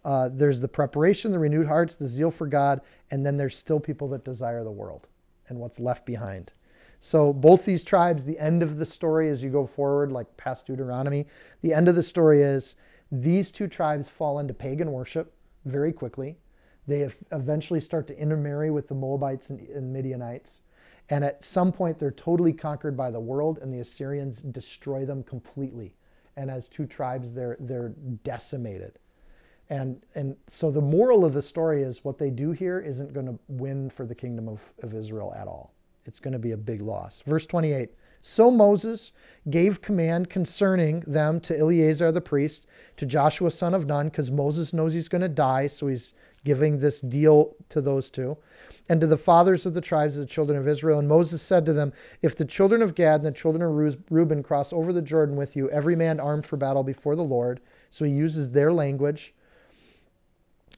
Uh, there's the preparation, the renewed hearts, the zeal for God, and then there's still people that desire the world and what's left behind. So both these tribes, the end of the story as you go forward, like past Deuteronomy, the end of the story is these two tribes fall into pagan worship very quickly. They eventually start to intermarry with the Moabites and, Midianites. And at some point, they're totally conquered by the world, and the Assyrians destroy them completely. And as two tribes, they're they're decimated. And and so the moral of the story is what they do here isn't going to win for the kingdom of, of Israel at all. It's going to be a big loss. Verse 28. So Moses gave command concerning them to Eleazar the priest, to Joshua son of Nun, because Moses knows he's going to die, so he's giving this deal to those two and to the fathers of the tribes of the children of Israel. And Moses said to them, If the children of Gad and the children of Reuben cross over the Jordan with you, every man armed for battle before the Lord, so he uses their language,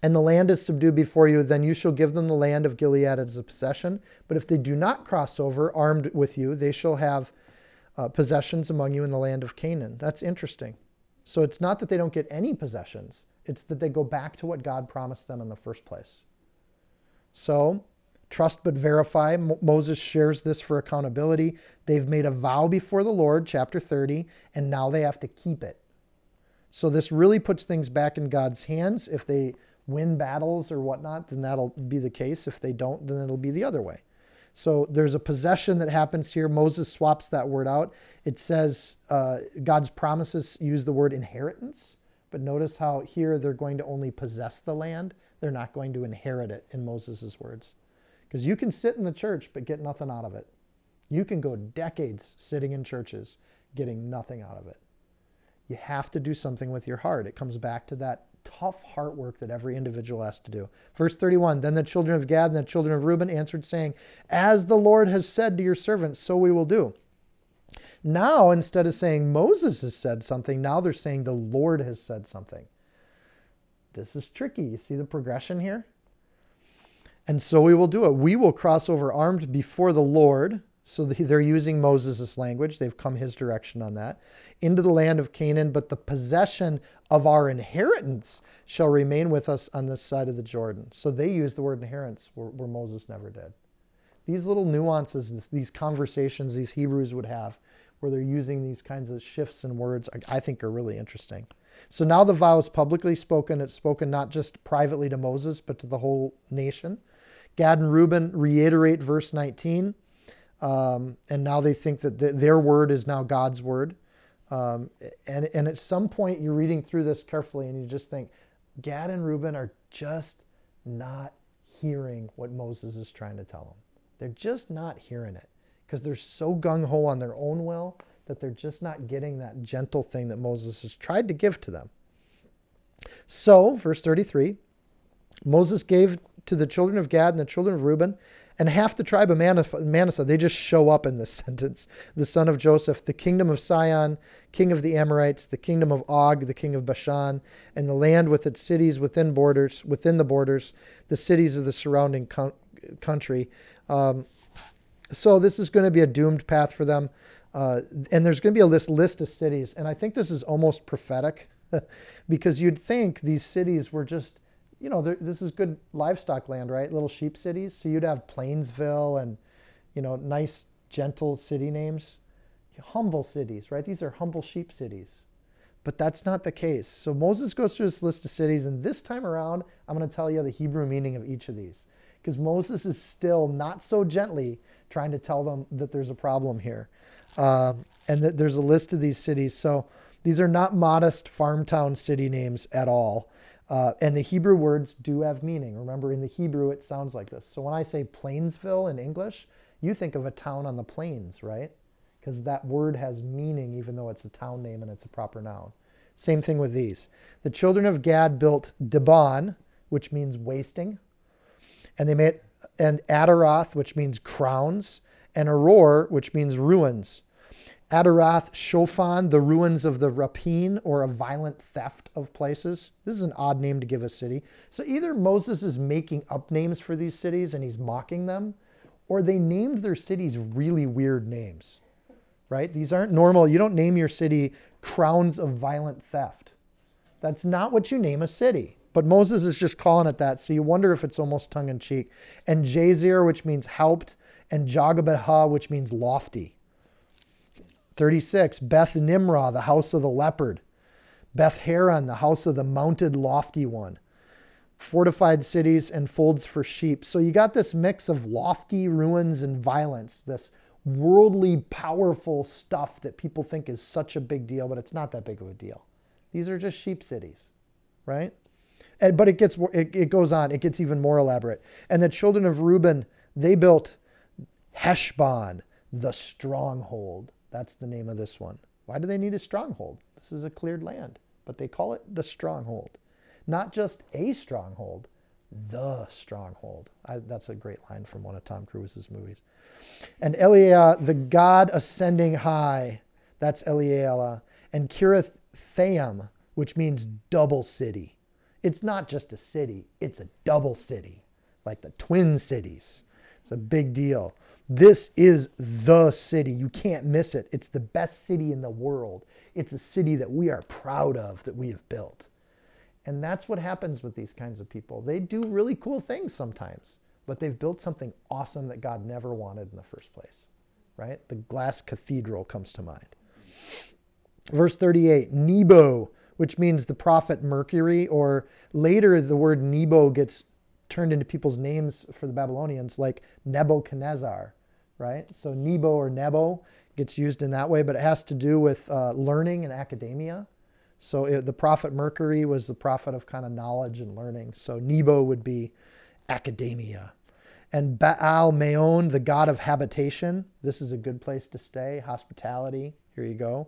and the land is subdued before you, then you shall give them the land of Gilead as a possession. But if they do not cross over armed with you, they shall have uh, possessions among you in the land of Canaan. That's interesting. So it's not that they don't get any possessions, it's that they go back to what God promised them in the first place. So Trust but verify. Moses shares this for accountability. They've made a vow before the Lord, chapter 30, and now they have to keep it. So this really puts things back in God's hands. If they win battles or whatnot, then that'll be the case. If they don't, then it'll be the other way. So there's a possession that happens here. Moses swaps that word out. It says uh, God's promises use the word inheritance, but notice how here they're going to only possess the land. They're not going to inherit it in Moses' words. Because you can sit in the church but get nothing out of it. You can go decades sitting in churches getting nothing out of it. You have to do something with your heart. It comes back to that tough heart work that every individual has to do. Verse 31 Then the children of Gad and the children of Reuben answered, saying, As the Lord has said to your servants, so we will do. Now, instead of saying Moses has said something, now they're saying the Lord has said something. This is tricky. You see the progression here? And so we will do it. We will cross over armed before the Lord. So they're using Moses' language. They've come his direction on that. Into the land of Canaan, but the possession of our inheritance shall remain with us on this side of the Jordan. So they use the word inheritance where, where Moses never did. These little nuances, these conversations these Hebrews would have, where they're using these kinds of shifts in words, I think are really interesting. So now the vow is publicly spoken. It's spoken not just privately to Moses, but to the whole nation. Gad and Reuben reiterate verse 19, um, and now they think that their word is now God's word. Um, and, and at some point, you're reading through this carefully, and you just think, Gad and Reuben are just not hearing what Moses is trying to tell them. They're just not hearing it because they're so gung ho on their own will that they're just not getting that gentle thing that Moses has tried to give to them. So, verse 33 Moses gave to the children of Gad and the children of Reuben, and half the tribe of Manasseh, they just show up in this *laughs* sentence. The son of Joseph, the kingdom of Sihon, king of the Amorites, the kingdom of Og, the king of Bashan, and the land with its cities within borders, within the borders, the cities of the surrounding country. Um, so this is going to be a doomed path for them. Uh, and there's going to be a list, list of cities, and I think this is almost prophetic, *laughs* because you'd think these cities were just you know, this is good livestock land, right? Little sheep cities. So you'd have Plainsville and, you know, nice, gentle city names. Humble cities, right? These are humble sheep cities. But that's not the case. So Moses goes through this list of cities, and this time around, I'm going to tell you the Hebrew meaning of each of these. Because Moses is still not so gently trying to tell them that there's a problem here. Um, and that there's a list of these cities. So these are not modest farm town city names at all. Uh, and the Hebrew words do have meaning. Remember, in the Hebrew, it sounds like this. So when I say Plainsville in English, you think of a town on the plains, right? Because that word has meaning, even though it's a town name and it's a proper noun. Same thing with these. The children of Gad built Dibon, which means wasting, and they made and Ataroth, which means crowns, and Aroer, which means ruins. Adaroth Shofan, the ruins of the rapine or a violent theft of places. This is an odd name to give a city. So either Moses is making up names for these cities and he's mocking them, or they named their cities really weird names. Right? These aren't normal. You don't name your city crowns of violent theft. That's not what you name a city. But Moses is just calling it that, so you wonder if it's almost tongue in cheek. And Jazer, which means helped, and Jogabetha, which means lofty. 36. Beth Nimrah, the house of the leopard. Beth Haran, the house of the mounted lofty one. Fortified cities and folds for sheep. So you got this mix of lofty ruins and violence, this worldly, powerful stuff that people think is such a big deal, but it's not that big of a deal. These are just sheep cities, right? And, but it gets it, it goes on. It gets even more elaborate. And the children of Reuben, they built Heshbon, the stronghold. That's the name of this one. Why do they need a stronghold? This is a cleared land, but they call it the stronghold. Not just a stronghold, the stronghold. I, that's a great line from one of Tom Cruise's movies. And Eliah, the God ascending high, that's Eliah. And Kirith Thaim, which means double city. It's not just a city, it's a double city, like the Twin Cities. It's a big deal. This is the city. You can't miss it. It's the best city in the world. It's a city that we are proud of that we have built. And that's what happens with these kinds of people. They do really cool things sometimes, but they've built something awesome that God never wanted in the first place. Right? The glass cathedral comes to mind. Verse 38 Nebo, which means the prophet Mercury, or later the word Nebo gets turned into people's names for the Babylonians, like Nebuchadnezzar, right? So Nebo or Nebo gets used in that way, but it has to do with uh, learning and academia. So it, the prophet Mercury was the prophet of kind of knowledge and learning. So Nebo would be academia. And Baal Maon, the god of habitation. This is a good place to stay, hospitality. Here you go.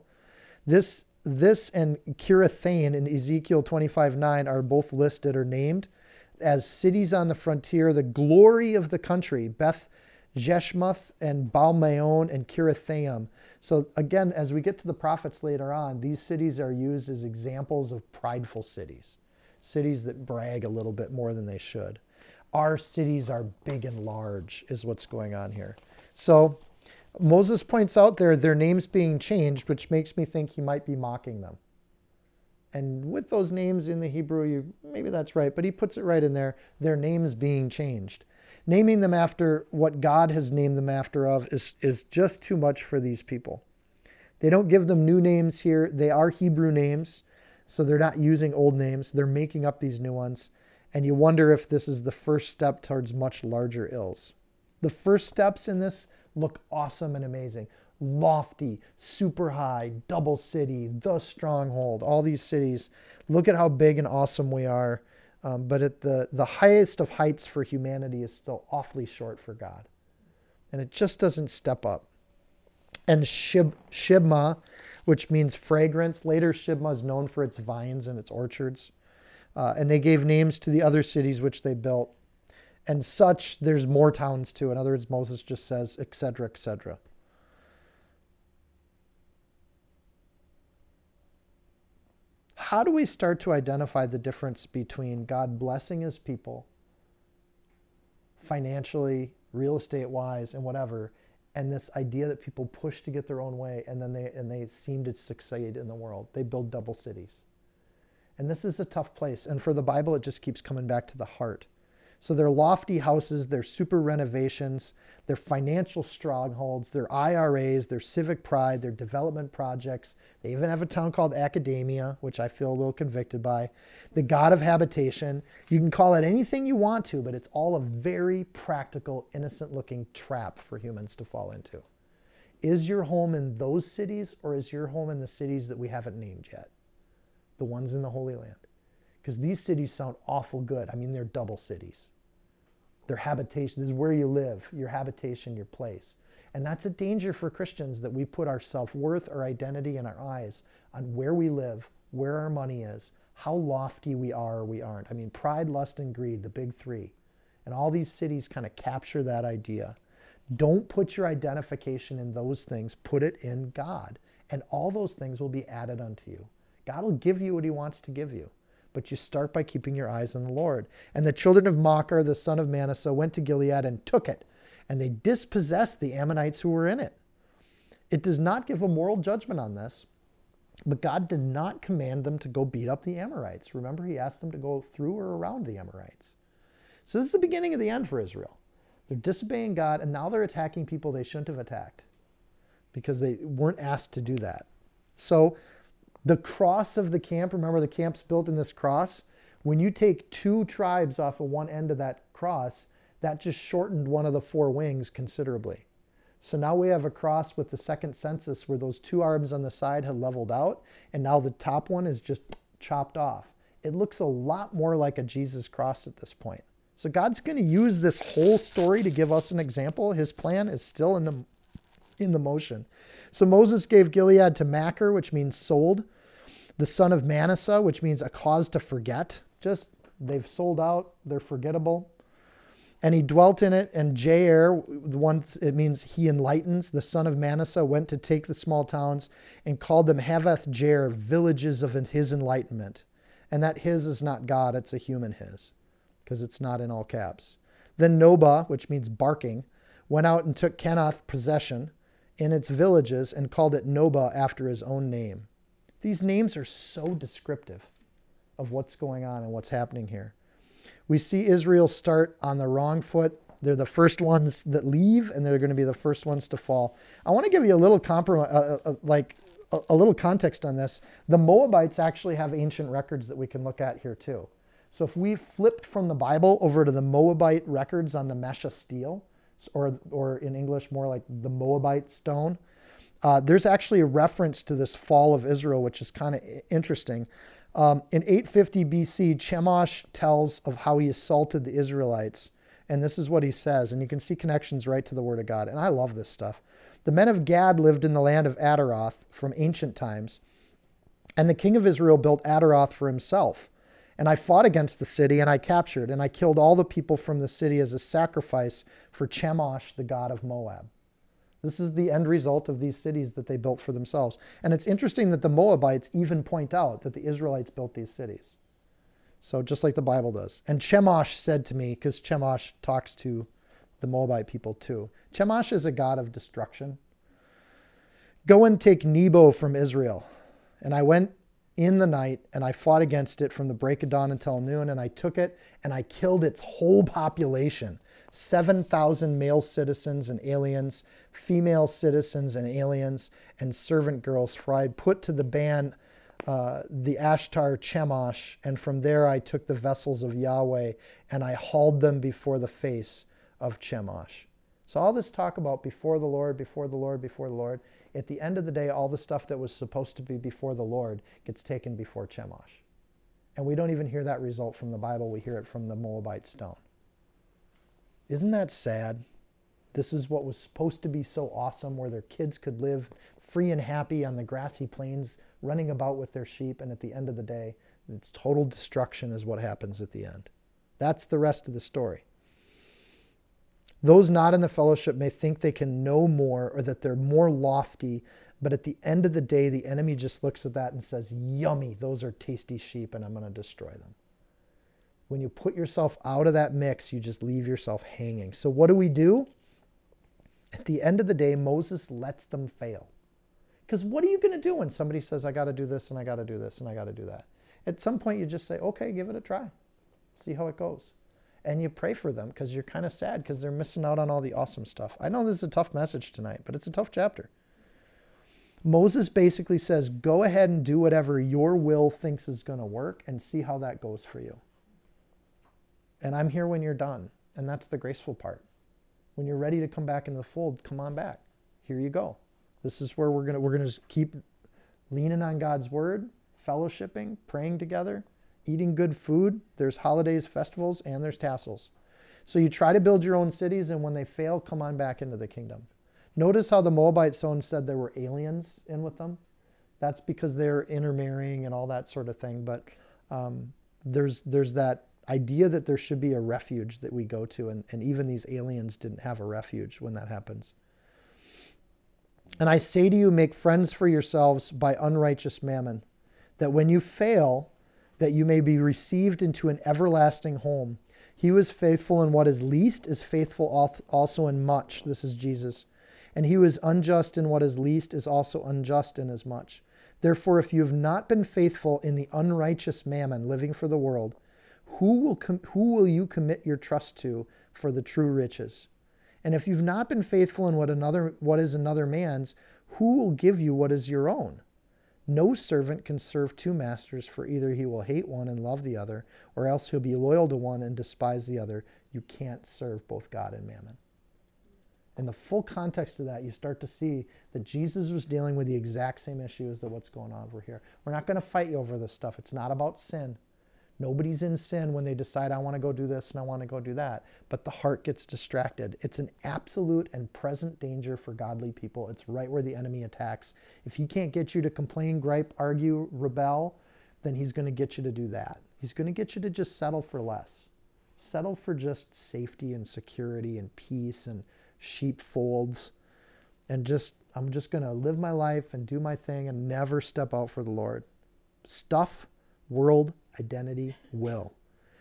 This this and Kirithain in Ezekiel 25:9 are both listed or named as cities on the frontier, the glory of the country, Beth Jeshmoth and Baalmeon and Kirithaim. So again, as we get to the prophets later on, these cities are used as examples of prideful cities, cities that brag a little bit more than they should. Our cities are big and large, is what's going on here. So Moses points out there their names being changed, which makes me think he might be mocking them. And with those names in the Hebrew, you, maybe that's right, but he puts it right in there, their names being changed. Naming them after what God has named them after of is, is just too much for these people. They don't give them new names here. They are Hebrew names, so they're not using old names. They're making up these new ones. And you wonder if this is the first step towards much larger ills. The first steps in this look awesome and amazing lofty, super high, double city, the stronghold, all these cities. Look at how big and awesome we are. Um, but at the, the highest of heights for humanity is still awfully short for God. And it just doesn't step up. And Shib, Shibma, which means fragrance. Later, Shibma is known for its vines and its orchards. Uh, and they gave names to the other cities which they built. And such, there's more towns too. In other words, Moses just says, etc., etc. how do we start to identify the difference between God blessing his people financially, real estate wise, and whatever, and this idea that people push to get their own way and then they and they seem to succeed in the world. They build double cities. And this is a tough place. And for the Bible, it just keeps coming back to the heart. So they're lofty houses, they're super renovations, they're financial strongholds, they're IRAs, they're civic pride, they're development projects. They even have a town called Academia, which I feel a little convicted by. The God of habitation. You can call it anything you want to, but it's all a very practical, innocent looking trap for humans to fall into. Is your home in those cities or is your home in the cities that we haven't named yet? The ones in the Holy Land because these cities sound awful good. I mean, they're double cities. Their habitation this is where you live, your habitation, your place. And that's a danger for Christians that we put our self worth, our identity, and our eyes on where we live, where our money is, how lofty we are or we aren't. I mean, pride, lust, and greed, the big three. And all these cities kind of capture that idea. Don't put your identification in those things, put it in God. And all those things will be added unto you. God will give you what he wants to give you. But you start by keeping your eyes on the Lord. And the children of Machir, the son of Manasseh, went to Gilead and took it. And they dispossessed the Ammonites who were in it. It does not give a moral judgment on this, but God did not command them to go beat up the Amorites. Remember, he asked them to go through or around the Amorites. So this is the beginning of the end for Israel. They're disobeying God, and now they're attacking people they shouldn't have attacked because they weren't asked to do that. So the cross of the camp, remember the camp's built in this cross? When you take two tribes off of one end of that cross, that just shortened one of the four wings considerably. So now we have a cross with the second census where those two arms on the side had leveled out, and now the top one is just chopped off. It looks a lot more like a Jesus cross at this point. So God's going to use this whole story to give us an example. His plan is still in the in the motion. So Moses gave Gilead to Machir, which means sold, the son of Manasseh, which means a cause to forget. Just they've sold out, they're forgettable. And he dwelt in it, and Jair, once it means he enlightens, the son of Manasseh, went to take the small towns and called them Havoth Jair, villages of his enlightenment. And that his is not God, it's a human his because it's not in all caps. Then Nobah, which means barking, went out and took Kenath possession in its villages and called it Nobah after his own name. These names are so descriptive of what's going on and what's happening here. We see Israel start on the wrong foot. They're the first ones that leave, and they're going to be the first ones to fall. I want to give you a little uh, uh, uh, like a, a little context on this. The Moabites actually have ancient records that we can look at here too. So if we flipped from the Bible over to the Moabite records on the Mesha stele, or, or in English more like the Moabite stone, uh, there's actually a reference to this fall of Israel, which is kind of interesting. Um, in 850 BC, Chemosh tells of how he assaulted the Israelites. And this is what he says. And you can see connections right to the Word of God. And I love this stuff. The men of Gad lived in the land of Ataroth from ancient times. And the king of Israel built Ataroth for himself. And I fought against the city, and I captured, and I killed all the people from the city as a sacrifice for Chemosh, the god of Moab. This is the end result of these cities that they built for themselves. And it's interesting that the Moabites even point out that the Israelites built these cities. So just like the Bible does. And Chemosh said to me, because Chemosh talks to the Moabite people too. Chemosh is a god of destruction. Go and take Nebo from Israel. And I went in the night, and I fought against it from the break of dawn until noon, and I took it and I killed its whole population 7,000 male citizens and aliens, female citizens and aliens, and servant girls, I put to the ban uh, the Ashtar Chemosh, and from there I took the vessels of Yahweh and I hauled them before the face of Chemosh. So all this talk about before the Lord, before the Lord, before the Lord, at the end of the day, all the stuff that was supposed to be before the Lord gets taken before Chemosh. And we don't even hear that result from the Bible, we hear it from the Moabite stone. Isn't that sad? This is what was supposed to be so awesome, where their kids could live free and happy on the grassy plains, running about with their sheep, and at the end of the day, it's total destruction, is what happens at the end. That's the rest of the story. Those not in the fellowship may think they can know more or that they're more lofty, but at the end of the day, the enemy just looks at that and says, Yummy, those are tasty sheep, and I'm going to destroy them. When you put yourself out of that mix, you just leave yourself hanging. So, what do we do? At the end of the day, Moses lets them fail. Because what are you going to do when somebody says, I got to do this and I got to do this and I got to do that? At some point, you just say, okay, give it a try. See how it goes and you pray for them because you're kind of sad because they're missing out on all the awesome stuff. I know this is a tough message tonight, but it's a tough chapter. Moses basically says, go ahead and do whatever your will thinks is going to work and see how that goes for you. And I'm here when you're done. And that's the graceful part. When you're ready to come back into the fold, come on back. Here you go. This is where we're to we're to just keep leaning on God's word, fellowshipping, praying together, eating good food. There's holidays, festivals, and there's tassels. So you try to build your own cities, and when they fail, come on back into the kingdom. Notice how the Moabite stone said there were aliens in with them. That's because they're intermarrying and all that sort of thing. But um, there's there's that idea that there should be a refuge that we go to, and, and even these aliens didn't have a refuge when that happens. And I say to you, make friends for yourselves by unrighteous mammon, that when you fail, that you may be received into an everlasting home. He is faithful in what is least is faithful also in much. This is Jesus. And he who is unjust in what is least is also unjust in as much. Therefore, if you have not been faithful in the unrighteous mammon living for the world, who will, com- who will you commit your trust to for the true riches? And if you've not been faithful in what another what is another man's, who will give you what is your own? No servant can serve two masters, for either he will hate one and love the other, or else he'll be loyal to one and despise the other. You can't serve both God and mammon. In the full context of that, you start to see that Jesus was dealing with the exact same issues that what's going on over here. We're not going to fight you over this stuff. It's not about sin. Nobody's in sin when they decide, I want to go do this and I want to go do that. But the heart gets distracted. It's an absolute and present danger for godly people. It's right where the enemy attacks. If he can't get you to complain, gripe, argue, rebel, then he's going to get you to do that. He's going to get you to just settle for less. Settle for just safety and security and peace and sheepfolds. And just, I'm just going to live my life and do my thing and never step out for the Lord. Stuff, world, identity, will.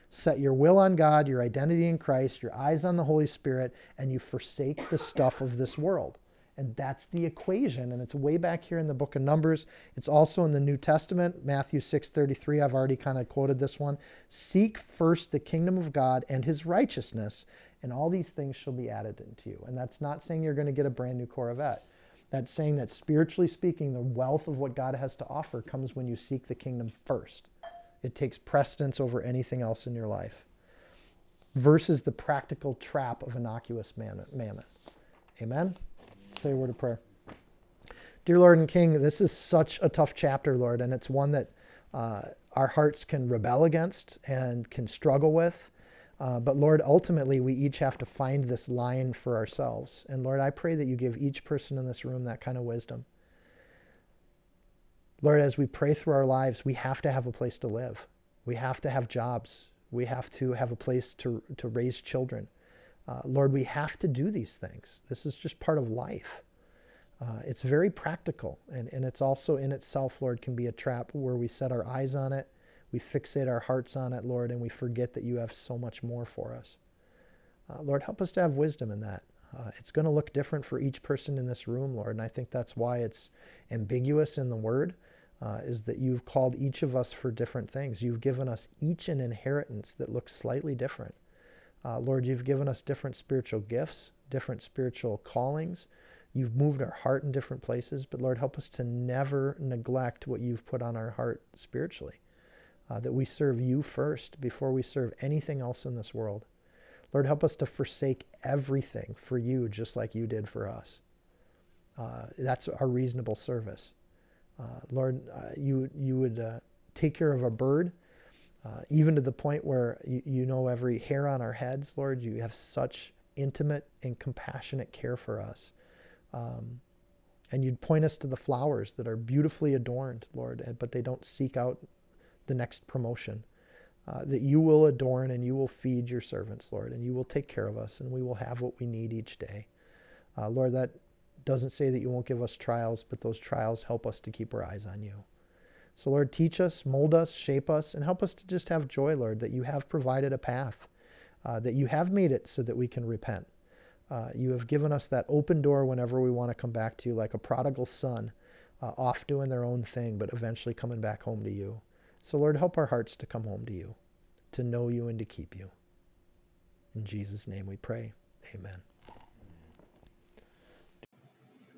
Set your will on God, your identity in Christ, your eyes on the Holy Spirit, and you forsake the stuff of this world. And that's the equation. And it's way back here in the book of Numbers. It's also in the New Testament, Matthew 6:33. I've already kind of quoted this one. Seek first the kingdom of God and his righteousness, and all these things shall be added unto you. And that's not saying you're going to get a brand new Corvette. That's saying that spiritually speaking, the wealth of what God has to offer comes when you seek the kingdom first. It takes precedence over anything else in your life versus the practical trap of innocuous mammon. Amen? Say a word of prayer. Dear Lord and King, this is such a tough chapter, Lord, and it's one that uh, our hearts can rebel against and can struggle with. Uh, but Lord, ultimately, we each have to find this line for ourselves. And Lord, I pray that you give each person in this room that kind of wisdom. Lord, as we pray through our lives, we have to have a place to live. We have to have jobs. We have to have a place to, to raise children. Uh, Lord, we have to do these things. This is just part of life. Uh, it's very practical, and, and it's also in itself, Lord, can be a trap where we set our eyes on it, we fixate our hearts on it, Lord, and we forget that you have so much more for us. Uh, Lord, help us to have wisdom in that. Uh, it's going to look different for each person in this room, Lord, and I think that's why it's ambiguous in the word uh, is that you've called each of us for different things. You've given us each an inheritance that looks slightly different. Uh, Lord, you've given us different spiritual gifts, different spiritual callings. You've moved our heart in different places, but Lord, help us to never neglect what you've put on our heart spiritually. Uh, that we serve you first before we serve anything else in this world. Lord, help us to forsake everything for you just like you did for us. Uh, that's our reasonable service. Uh, Lord, uh, you you would uh, take care of a bird, even to the point where you, you know every hair on our heads. Lord, you have such intimate and compassionate care for us. Um, and you'd point us to the flowers that are beautifully adorned, Lord, but they don't seek out the next promotion. Uh, that you will adorn and you will feed your servants, Lord, and you will take care of us, and we will have what we need each day. Uh, Lord, that doesn't say that you won't give us trials, but those trials help us to keep our eyes on you. So, Lord, teach us, mold us, shape us, and help us to just have joy, Lord, that you have provided a path, uh, that you have made it so that we can repent. Uh, you have given us that open door whenever we want to come back to you, like a prodigal son, uh, off doing their own thing, but eventually coming back home to you. So, Lord, help our hearts to come home to you, to know you and to keep you. In Jesus' name we pray. Amen.